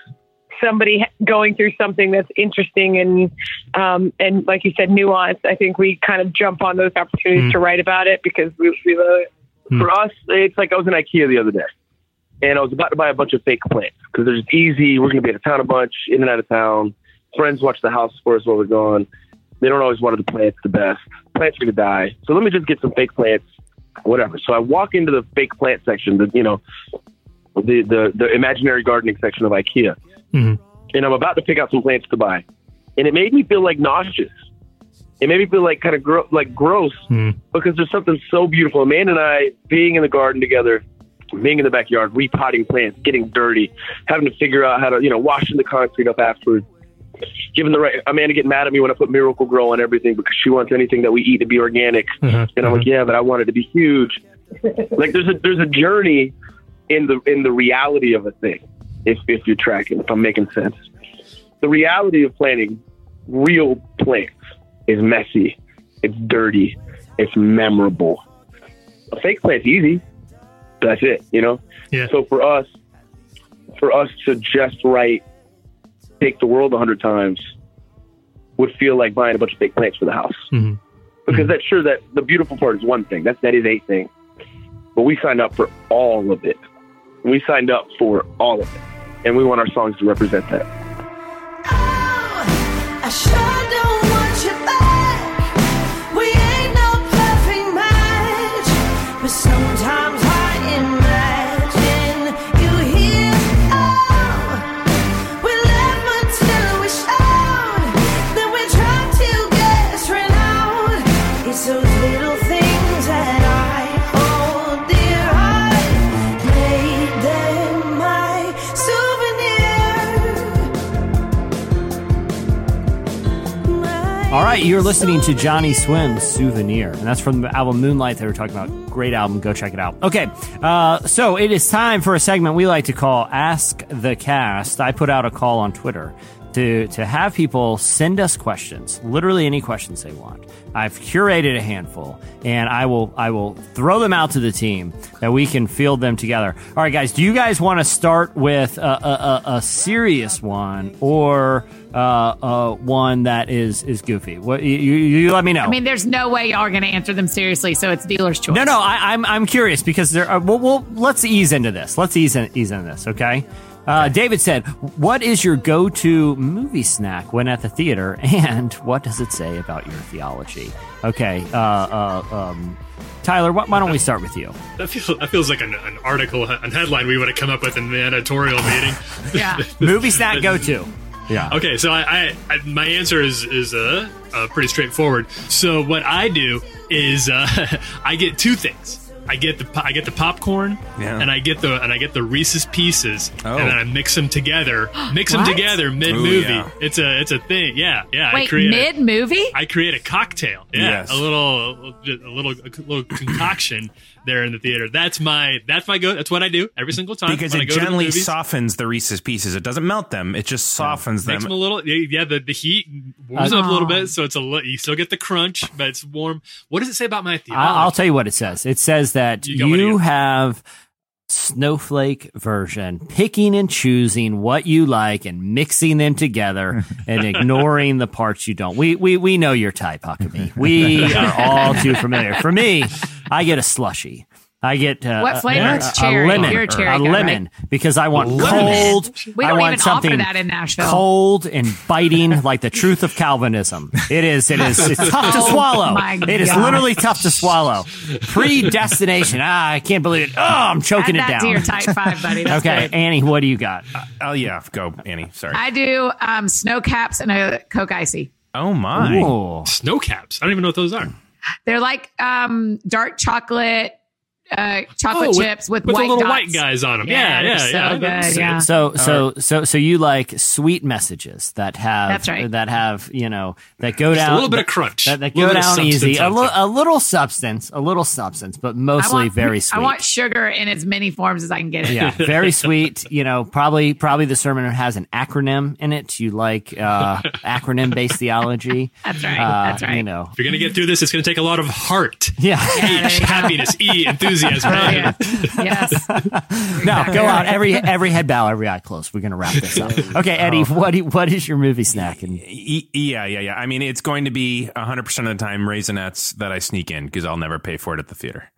somebody going through something that's interesting and um, and like you said, nuanced, I think we kind of jump on those opportunities to write about it because we, we love it. For us, it's like I was in IKEA the other day, and I was about to buy a bunch of fake plants because they're just easy. We're going to be out of town a bunch, in and out of town. Friends watch the house for us while we're gone. They don't always water the plants the best. Plants are going to die, so let me just get some fake plants whatever. So I walk into the fake plant section, the you know, the the the imaginary gardening section of IKEA, Mhm. and I'm about to pick out some plants to buy, and it made me feel like nauseous. It made me feel like kind of gro- like gross mm-hmm. because there's something so beautiful. Amanda and I being in the garden together, being in the backyard, repotting plants, getting dirty, having to figure out how to you know washing the concrete up afterwards. Giving the right Amanda getting mad at me when I put Miracle-Gro on everything because she wants anything that we eat to be organic, uh-huh. and I'm like, uh-huh. yeah, but I want it to be huge. like there's a there's a journey in the in the reality of a thing. If if you're tracking, if I'm making sense, the reality of planting real plants is messy, it's dirty, it's memorable. A fake plant's easy. That's it, you know. Yeah. So for us, for us to just write, take the world a hundred times, would feel like buying a bunch of fake plants for the house. Mhm. Because that's sure that the beautiful part is one thing. That that is a thing. But we signed up for all of it. We signed up for all of it, and we want our songs to represent that. Sure don't want All right, you're listening to Johnnyswim's Souvenir, and that's from the album Moonlight that we are talking about. Great album, go check it out. Okay, uh, so it is time for a segment we like to call Ask the Cast. I put out a call on Twitter to to have people send us questions, literally any questions they want. I've curated a handful, and I will I will throw them out to the team that we can field them together. All right, guys, do you guys want to start with a, a, a, a serious one or uh, uh, one that is is goofy? What you, you, let me know. I mean, there's no way y'all are going to answer them seriously, so it's dealer's choice. No, no, I, I'm I'm curious because there. Are, well, well, let's ease into this. Let's ease in, ease into this. Okay. Uh, David said, "What is your go-to movie snack when at the theater, and what does it say about your theology?" Okay, uh, uh, um, Tyler, why, why don't we start with you? That feels that feels like an, an article, an headline we would have come up with in the editorial meeting. Yeah. Movie snack go-to. Yeah. Okay, so I, I, I my answer is is uh, uh, pretty straightforward. So what I do is uh, I get two things. I get the I get the popcorn, Yeah. and I get the and I get the Reese's Pieces, Oh. and then oh. I mix them together. mix them together mid movie. Yeah. It's a it's a thing. Yeah, yeah. I Wait, create mid movie? I create a cocktail. Yeah, Yes. a little, a little, a little concoction there in the theater. That's my, that's my go. That's what I do every single time because when I it go to the gently softens the Reese's Pieces. It doesn't melt them. It just softens Makes them. them a little, yeah. The, the heat warms them up a little bit, so it's a li- you still get the crunch, but it's warm. What does it say about my theology? I- I'll tell you what it says. It says that You you you- have snowflake version, picking and choosing what you like and mixing them together and ignoring the parts you don't. We we we know your type, Huckabee. We are all too familiar. For me, I get a slushy. I get uh, What flavor? A, It's a cherry. lemon, You're a cherry a guy, lemon, because I want Lemon. cold. We don't want even offer something that in Nashville. cold and biting, like the truth of Calvinism. It is. It is. It's tough to Oh swallow. my It is God. literally tough to swallow. Predestination. Ah, I can't believe it. Oh, I'm choking Add it that to your down. type five, buddy. That's Okay, good. Annie, what do you got? oh yeah, go Annie. Sorry. I do um, snow caps and a Coke Icy. oh my. Ooh. Snow caps. I don't even know what those are. They're like um, dark chocolate, uh, chocolate Oh, with- chips with, with the white little dots. white guys on 'em. Yeah, they're yeah, so yeah. good. Yeah. So so so so you like sweet messages that have That's right. that have you know that go Just down a little bit of crunch. that, that go down easy a, on li- a little substance a little substance but mostly want, very sweet I want sugar in as many forms as I can get it. yeah, very sweet. You know, probably probably the sermon has an acronym in it. You like uh, acronym based theology. That's right. Uh, That's right. You know, If you're gonna get through this, it's gonna take a lot of heart. yeah. H, happiness. E, enthusiasm. Brilliant. Oh, yes. no, go out every every head bow, every eye closed. We're gonna wrap this up. Okay, Eddie, oh. what what is your movie snack? And E- yeah, yeah, yeah. I mean, it's going to be 100% of the time Raisinets that I sneak in because I'll never pay for it at the theater.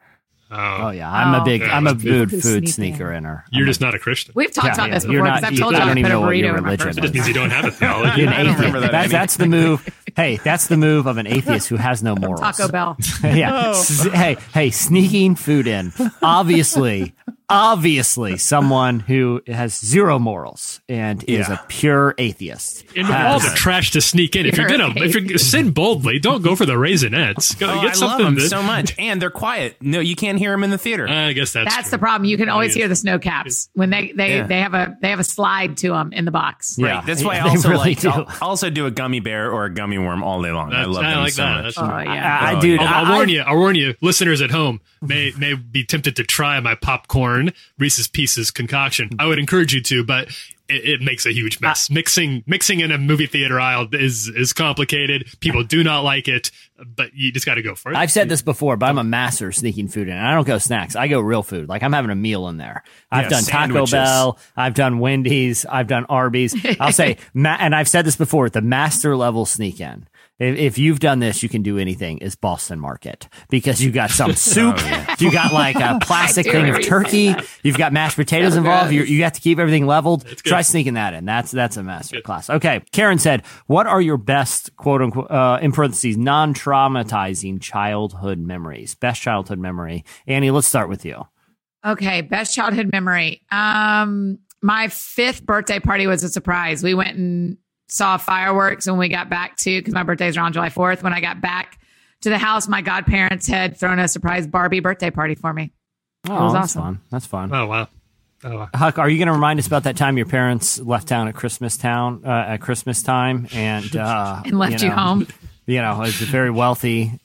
Oh. oh yeah, I'm a oh, big, yeah, I'm a that's good food Sneak sneaker inner. You're just not a Christian. We've talked Yeah, about yeah. this You're before not- because I've told I you I don't even a know what your in religion is. It just means you don't have a theology. An I don't remember that That's, that's the move. Hey, that's the move of an atheist who has no morals. Taco Bell. yeah. S- Hey, hey, sneaking food in. Obviously, obviously, someone who has zero morals and is a pure atheist. And of all has- the trash to sneak in, if you're You're gonna if you're sin boldly, don't go for the raisinets. Go Oh, get I love them that- so much, and they're quiet. No, you can't hear them in the theater. I guess that's That's true. the problem. You can always hear the snow caps when they they, Yeah. they have a they have a slide to them in the box. Yeah. Right. That's why I also really like do. I'll also do a gummy bear or a gummy worm all day long. I love I them like so that. much. Oh yeah. I, I, Oh, dude, I'll, I'll I- warn you. I'll warn you. Listeners at home may may be tempted to try my popcorn Reese's Pieces concoction. I would encourage you to, but it, it makes a huge mess. mixing mixing in a movie theater aisle is is complicated. People do not like it, but you just got to go for it. I've said this before, but I'm a master of sneaking food in. I don't go snacks. I go real food. Like I'm having a meal in there. I've Yeah, done Taco. Bell. I've done Wendy's. I've done Arby's. I'll say, ma- and I've said this before, the master level sneak in. If, if you've done this, you can do anything. Is Boston Market because you got some soup, you got like a plastic thing of turkey, you've got mashed potatoes involved. good. You you have to keep everything leveled. Try sneaking that in. That's that's a master class. Okay, Karen said, "What are your best quote unquote uh, in parentheses non traumatizing childhood memories? Best childhood memory." Annie, let's start with you. Okay, best childhood memory. Um, my fifth birthday party was a surprise. We went and saw fireworks when we got back to because my birthday's are on July fourth. When I got back to the house, my godparents had thrown a surprise Barbie birthday party for me. Oh, was that's awesome. fun. That's fun. oh wow. Oh, wow. Huck, are you going to remind us about that time your parents left town at Christmas town uh, at Christmas time and uh, And left you know, home. You know, it's a very wealthy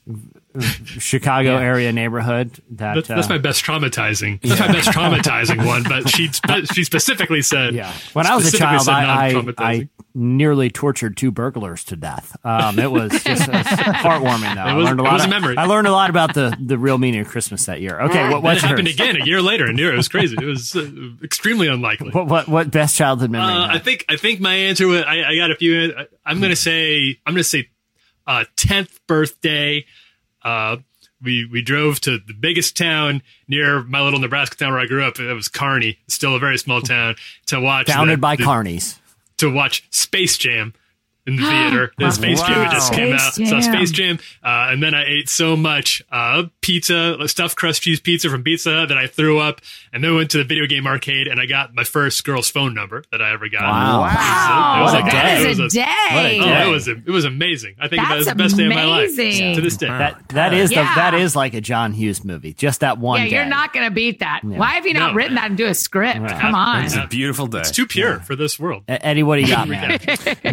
Chicago area neighborhood. That That's, that's uh, my best traumatizing. That's my best traumatizing one. But she she specifically said, Yeah. When I was a child, I, I. I nearly tortured two burglars to death. Um, it was just it was heartwarming, though. It I learned a it lot. was a memory. I learned a lot about the, the real meaning of Christmas that year. Okay, what, it happened again a year later, and it was crazy. It was uh, extremely unlikely. What, what what best childhood memory? Uh, I think I think my answer was I, I got a few. I- I'm gonna say I'm gonna say uh, tenth birthday. Uh, we we drove to the biggest town near my little Nebraska town where I grew up. It was Kearney, still a very small town. To watch Founded the- by the- Carnies. to watch Space Jam in the theater. The Space Jam had just Wow. came out. Space Saw Space Jam, uh, and then I ate so much uh, pizza, stuffed crust cheese pizza from Pizza Hut that I threw up. And then went to the video game arcade, and I got my first girl's phone number that I ever got. Wow. It was, What a day. it That was a day. What a Oh, it was it was amazing. I think that That's was the best day of my life amazing. to this day. That that is the, Yeah. that is like a John Hughes movie. Just that one. Yeah, you're not going to beat that. Why have you not No. written that into a script? Come on. It's a beautiful day. It's too pure for this world. Eddie, what do you got, man?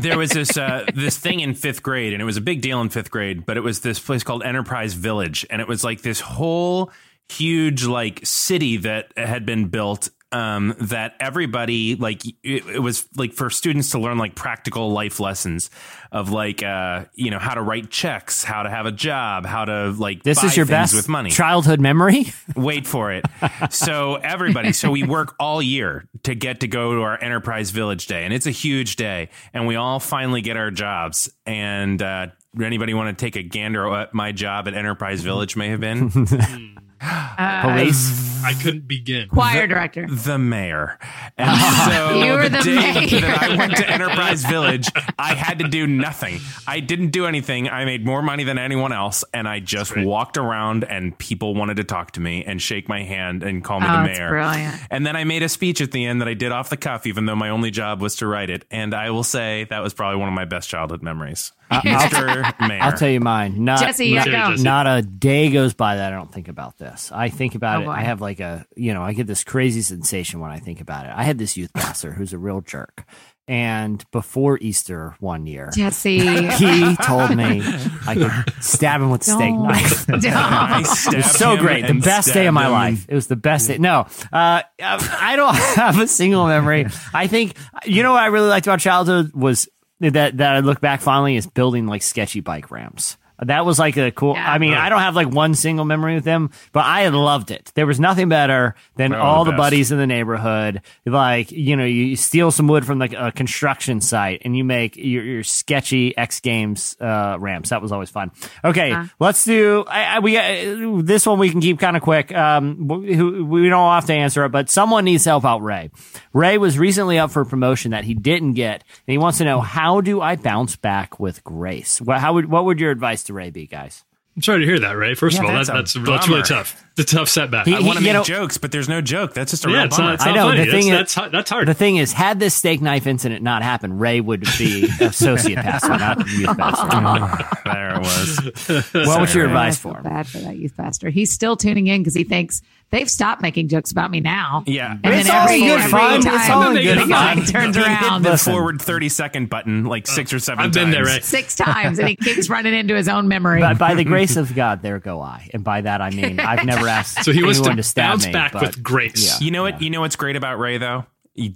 there was this uh, Uh, this thing in fifth grade, and it was a big deal in fifth grade. But it was this place called Enterprise Village, and it was like this whole huge like city that had been built. Um, that everybody like it, it was like for students to learn like practical life lessons of like uh you know how to write checks, how to have a job, how to like This buy is your things best with money. childhood memory. Wait for it. So everybody, so we work all year to get to go to our Enterprise Village Day, and it's a huge day, and we all finally get our jobs. And uh, anybody want to take a gander at what my job at Enterprise Village may have been? Uh, Police. I couldn't begin. Choir director. the mayor. And so You were the day mayor. that I went to Enterprise Village, I had to do nothing. I didn't do anything. I made more money than anyone else, and I just walked around, and people wanted to talk to me and shake my hand and call me Oh, the that's mayor. brilliant. And then I made a speech at the end that I did off the cuff, even though my only job was to write it. And I will say that was probably one of my best childhood memories. Mr. Mayor. I'll tell you mine. Not, Jesse, not, gotta not a day goes by that I don't think about this. I think about Oh, it. boy. I have like a, you know, I get this crazy sensation when I think about it. I had this youth pastor who's a real jerk. And before Easter one year, Jesse. he told me I could stab him with a steak knife. It was so great. The best day of my him. life. It was the best day. No, uh, I don't have a single memory. I think, you know what I really liked about childhood was that, that I look back fondly is building like sketchy bike ramps. That was like a cool. I mean, I don't have like one single memory with them, but I loved it. There was nothing better than Oh, all the the, buddies in the neighborhood. Like, you know, you steal some wood from like a construction site and you make your, your sketchy X Games uh, ramps. That was always fun. Okay, Uh-huh. let's do. I, I, we uh, this one we can keep kind of quick. Um, we, we don't have to answer it, but someone needs to help out Ray. Ray was recently up for a promotion that he didn't get, and he wants to know how do I bounce back with grace? What, how would what would your advice to Ray be, guys? I'm sorry to hear that, Ray. First Yeah, of all, that's that, a that's that's really tough. It's a tough setback. He- I want to make know- jokes, but there's no joke. That's just a Yeah, real it's bummer. not- it's I know funny. the thing That's- is that's that's hard. The thing is, had this steak knife incident not happened, Ray would be associate pastor, not youth pastor. Ah, there it was. what was your I advice for him? bad for that youth pastor. He's still tuning in because he thinks they've stopped making jokes about me now. Yeah. and But then it's all every, in good every fun. time It's all good the fun. guy turns He hit around the Listen. forward 30 second button like six or seven I've times. been there, Ray. six times, and he keeps running into his own memory. By, by the grace of God, there go I, and by that I mean I've never asked So he wants anyone to to stab bounce me, back but- with grace. Yeah. You know what? You know what's great about Ray though?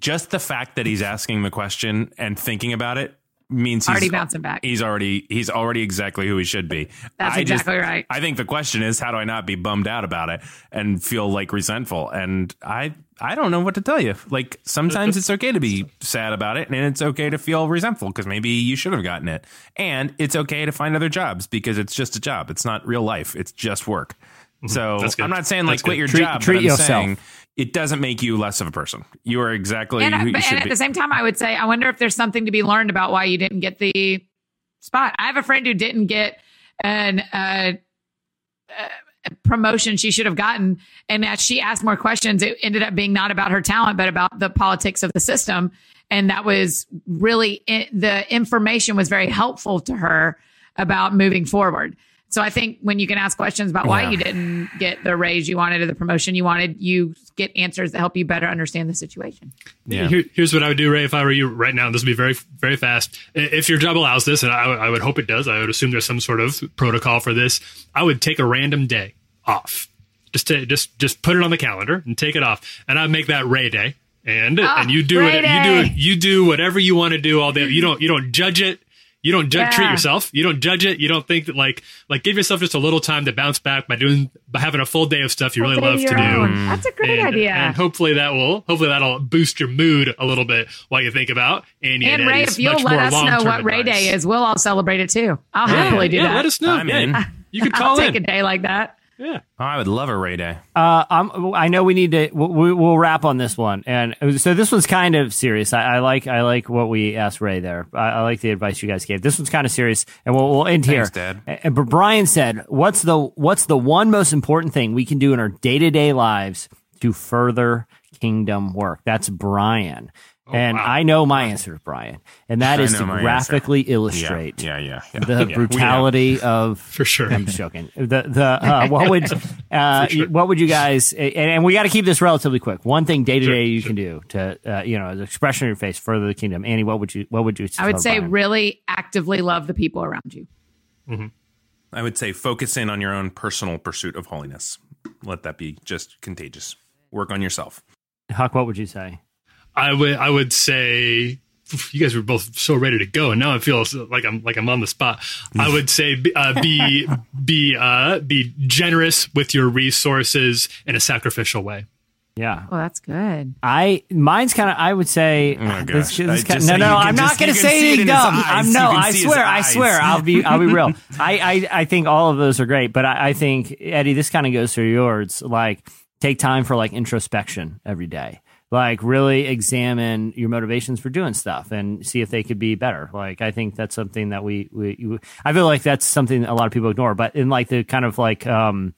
Just the fact that he's asking the question and thinking about it means he's Already bouncing back. He's already he's already exactly who he should be. That's I just- exactly right. I think the question is how do I not be bummed out about it and feel like resentful? And I I don't know what to tell you. Like sometimes it's okay to be sad about it and it's okay to feel resentful because maybe you should have gotten it. And it's okay to find other jobs because it's just a job. It's not real life. It's just work. So Mm-hmm. That's. I'm not saying like That's quit good. your Treat- job. treat but I'm yourself. saying it doesn't make you less of a person. You are exactly and, who you but- should and at the same time, I would say, I wonder if there's something to be learned about why you didn't get the spot. I have a friend who didn't get an uh, uh, promotion she should have gotten, and as she asked more questions, it ended up being not about her talent, but about the politics of the system. And that was really the information was very helpful to her about moving forward. So I think when you can ask questions about why Yeah. you didn't get the raise you wanted or the promotion you wanted, you get answers that help you better understand the situation. Yeah. Here, here's what I would do, Ray, if I were you right now. This would be very, very fast. If your job allows this, and I, would- I would hope it does, I would assume there's some sort of protocol for this. I would take a random day off. Just to, just just put it on the calendar and take it off, and I'd make that Ray Day. And Ah, and you do it. You do it. You do whatever you want to do all day. You don't you don't judge it. You don't ju- Yeah. treat yourself. You don't judge it. You don't think that like like give yourself just a little time to bounce back by doing by having a full day of stuff you really Full day love to your do. own. That's a great and, idea. And hopefully that will hopefully that'll boost your mood a little bit while you think about Annie and, And Ray, Eddie's if you'll let us know long-term what Ray advice. Day is, we'll all celebrate it too. I'll happily do yeah, that. let us know. I'm in. You could I'll call take in. a day like that. Yeah. Oh, I would love a Ray Day. Uh, I'm, I know we need to. We, we'll wrap on this one, and so this one's kind of serious. I, I like. I like what we asked Ray there. I, I like the advice you guys gave. This one's kind of serious, and we'll, we'll end Thanks, here. Dad. And, but Brian said, "What's the What's the one most important thing we can do in our day to day lives to further kingdom work?" That's Brian. And wow. I know my answer to Brian, and that I is to graphically answer. illustrate Yeah, yeah, yeah. the Yeah, brutality of For sure. I'm just joking. The the uh, what would uh, what would you guys and, and we got to keep this relatively quick. One thing day to day you can do to uh, you know the expression on your face further the kingdom. Annie, what would you what would you? I would say Brian? really actively love the people around you. I would say focus in on your own personal pursuit of holiness. Let that be just contagious. Work on yourself. Huck. What would you say? I would I would say you guys were both so ready to go, and now I feel like I'm like I'm on the spot. I would say be uh, be be uh, be generous with your resources in a sacrificial way. Yeah. Well, that's good. I mine's kind of. I would say. Oh my this- gosh. this I kinda- no, you no. I'm not going to say see anything dumb. I'm no. I swear. I swear. I'll be. I'll be real. I, I I think all of those are great, but I, I think Eddie, this kind of goes through yours. Like, take time for like introspection every day. Like, really examine your motivations for doing stuff and see if they could be better. Like, I think that's something that we we. I feel like that's something a lot of people ignore, but in like the kind of like um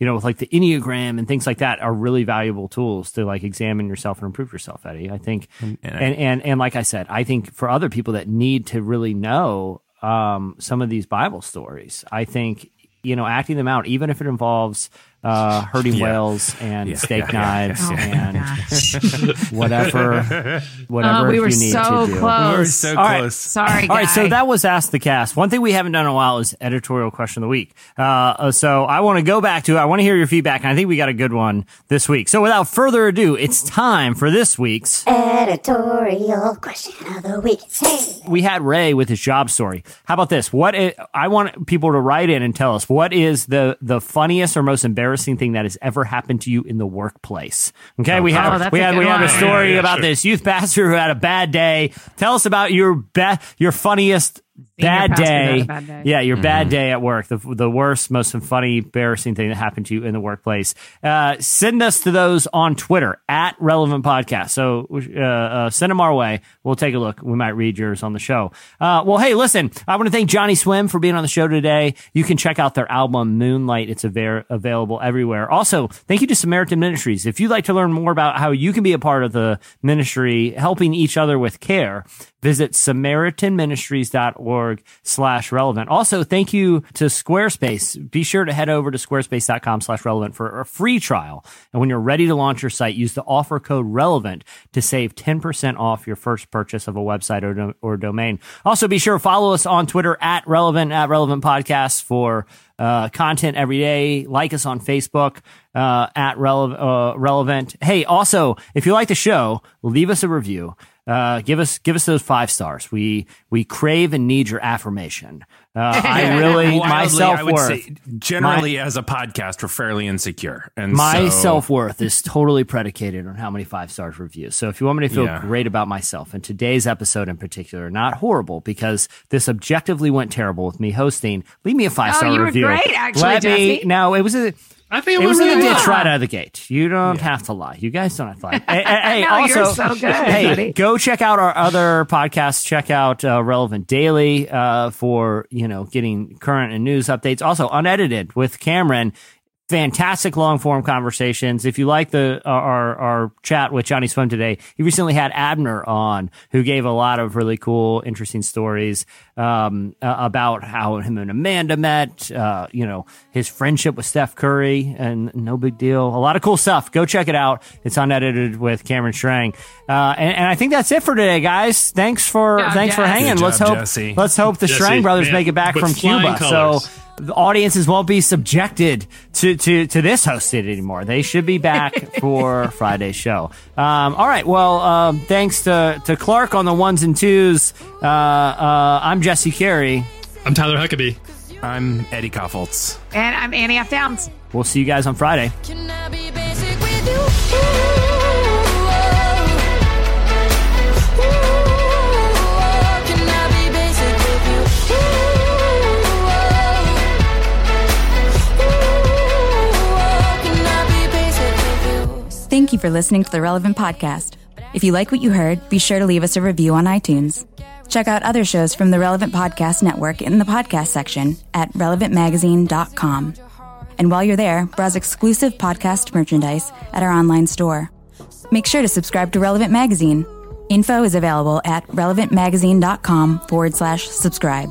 you know, with like the Enneagram and things like that are really valuable tools to like examine yourself and improve yourself, Eddie. I think, and, and, and, like I said, I think for other people that need to really know um, some of these Bible stories, I think, you know, acting them out, even if it involves uh, herding Yeah. whales and Yeah, steak yeah, yeah, knives yeah. and whatever, whatever Oh, we were you need so to do. close. We were so All right. close. Sorry, All right, so that was Ask the Cast. One thing we haven't done in a while is editorial question of the week. Uh, Uh, so I want to go back to, I want to hear your feedback, and I think we got a good one this week. So without further ado, it's time for this week's. Editorial question of the week. Hey. We had Ray with his job story. How about this? What i- I want people to write in and tell us what is the the funniest or most embarrassing thing that has ever happened to you in the workplace. Okay, we Oh, have oh, that's we a had good we have a story Yeah, yeah, about sure. this youth pastor who had a bad day. Tell us about your be- your funniest Senior bad day. bad day. Yeah, your Mm-hmm. bad day at work. The the worst, most funny, embarrassing thing that happened to you in the workplace. Uh, send us to those on Twitter at Relevant Podcast. So uh, uh, send them our way. We'll take a look. We might read yours on the show. Uh, well, hey, listen, I want to thank Johnnyswim for being on the show today. You can check out their album Moonlight. It's avar- available everywhere. Also, thank you to Samaritan Ministries. If you'd like to learn more about how you can be a part of the ministry, helping each other with care, visit samaritanministries.org slash relevant. Also, thank you to Squarespace. Be sure to head over to squarespace.com slash relevant for a free trial. And when you're ready to launch your site, use the offer code relevant to save 10% off your first purchase of a website or, do- or domain. Also, be sure to follow us on Twitter at relevant, at relevant podcasts for uh, content every day. Like us on Facebook uh, at rele- uh, relevant. Hey, also, if you like the show, leave us a review. Uh, give us give us those five stars. We we crave and need your affirmation. Uh, I really my self would worth. say, generally, as a podcast, we're fairly insecure, and My so, self worth is totally predicated on how many five stars reviews. So if you want me to feel Yeah. great about myself, and today's episode in particular, not horrible because this objectively went terrible with me hosting, leave me a five star Oh, you were review. great, actually, Let me. Jesse. No, it was a. I think It was in the ditch right out of the gate. You don't have to lie. You guys don't have to lie. Hey, hey, hey, No, also, you're so good, hey, buddy. go check out our other podcasts. Check out uh, Relevant Daily uh, for you know getting current and news updates. Also, unedited with Cameron. Fantastic long form conversations. If you like the uh, our our chat with Johnnyswim today, he recently had Abner on, who gave a lot of really cool, interesting stories um, uh, about how him and Amanda met. Uh, you know his friendship with Steph Curry, and no big deal. A lot of cool stuff. Go check it out. It's unedited with Cameron Strang. Uh, and, and I think that's it for today, guys. Thanks for Yeah, thanks for hanging. Good let's hope Jesse. let's hope the Jesse, Strang brothers man, make it back from Cuba. colors. So the audiences won't be subjected to, to, to this hosted anymore. They should be back for Friday's show. Um, all right. Well, um, thanks to, to Clark on the ones and twos. Uh, uh, I'm Jesse Carey. I'm Tyler Huckabee. I'm Eddie Kaufholz. And I'm Annie F. Downs. We'll see you guys on Friday. Can I be basic with you? Ooh, ooh, ooh, can I be basic with you? Ooh, ooh, can I be basic with you? Thank you for listening to the Relevant Podcast. If you like what you heard, be sure to leave us a review on iTunes. Check out other shows from the Relevant Podcast Network in the podcast section at relevantmagazine.com. And while you're there, browse exclusive podcast merchandise at our online store. Make sure to subscribe to Relevant Magazine. Info is available at relevantmagazine.com forward slash subscribe.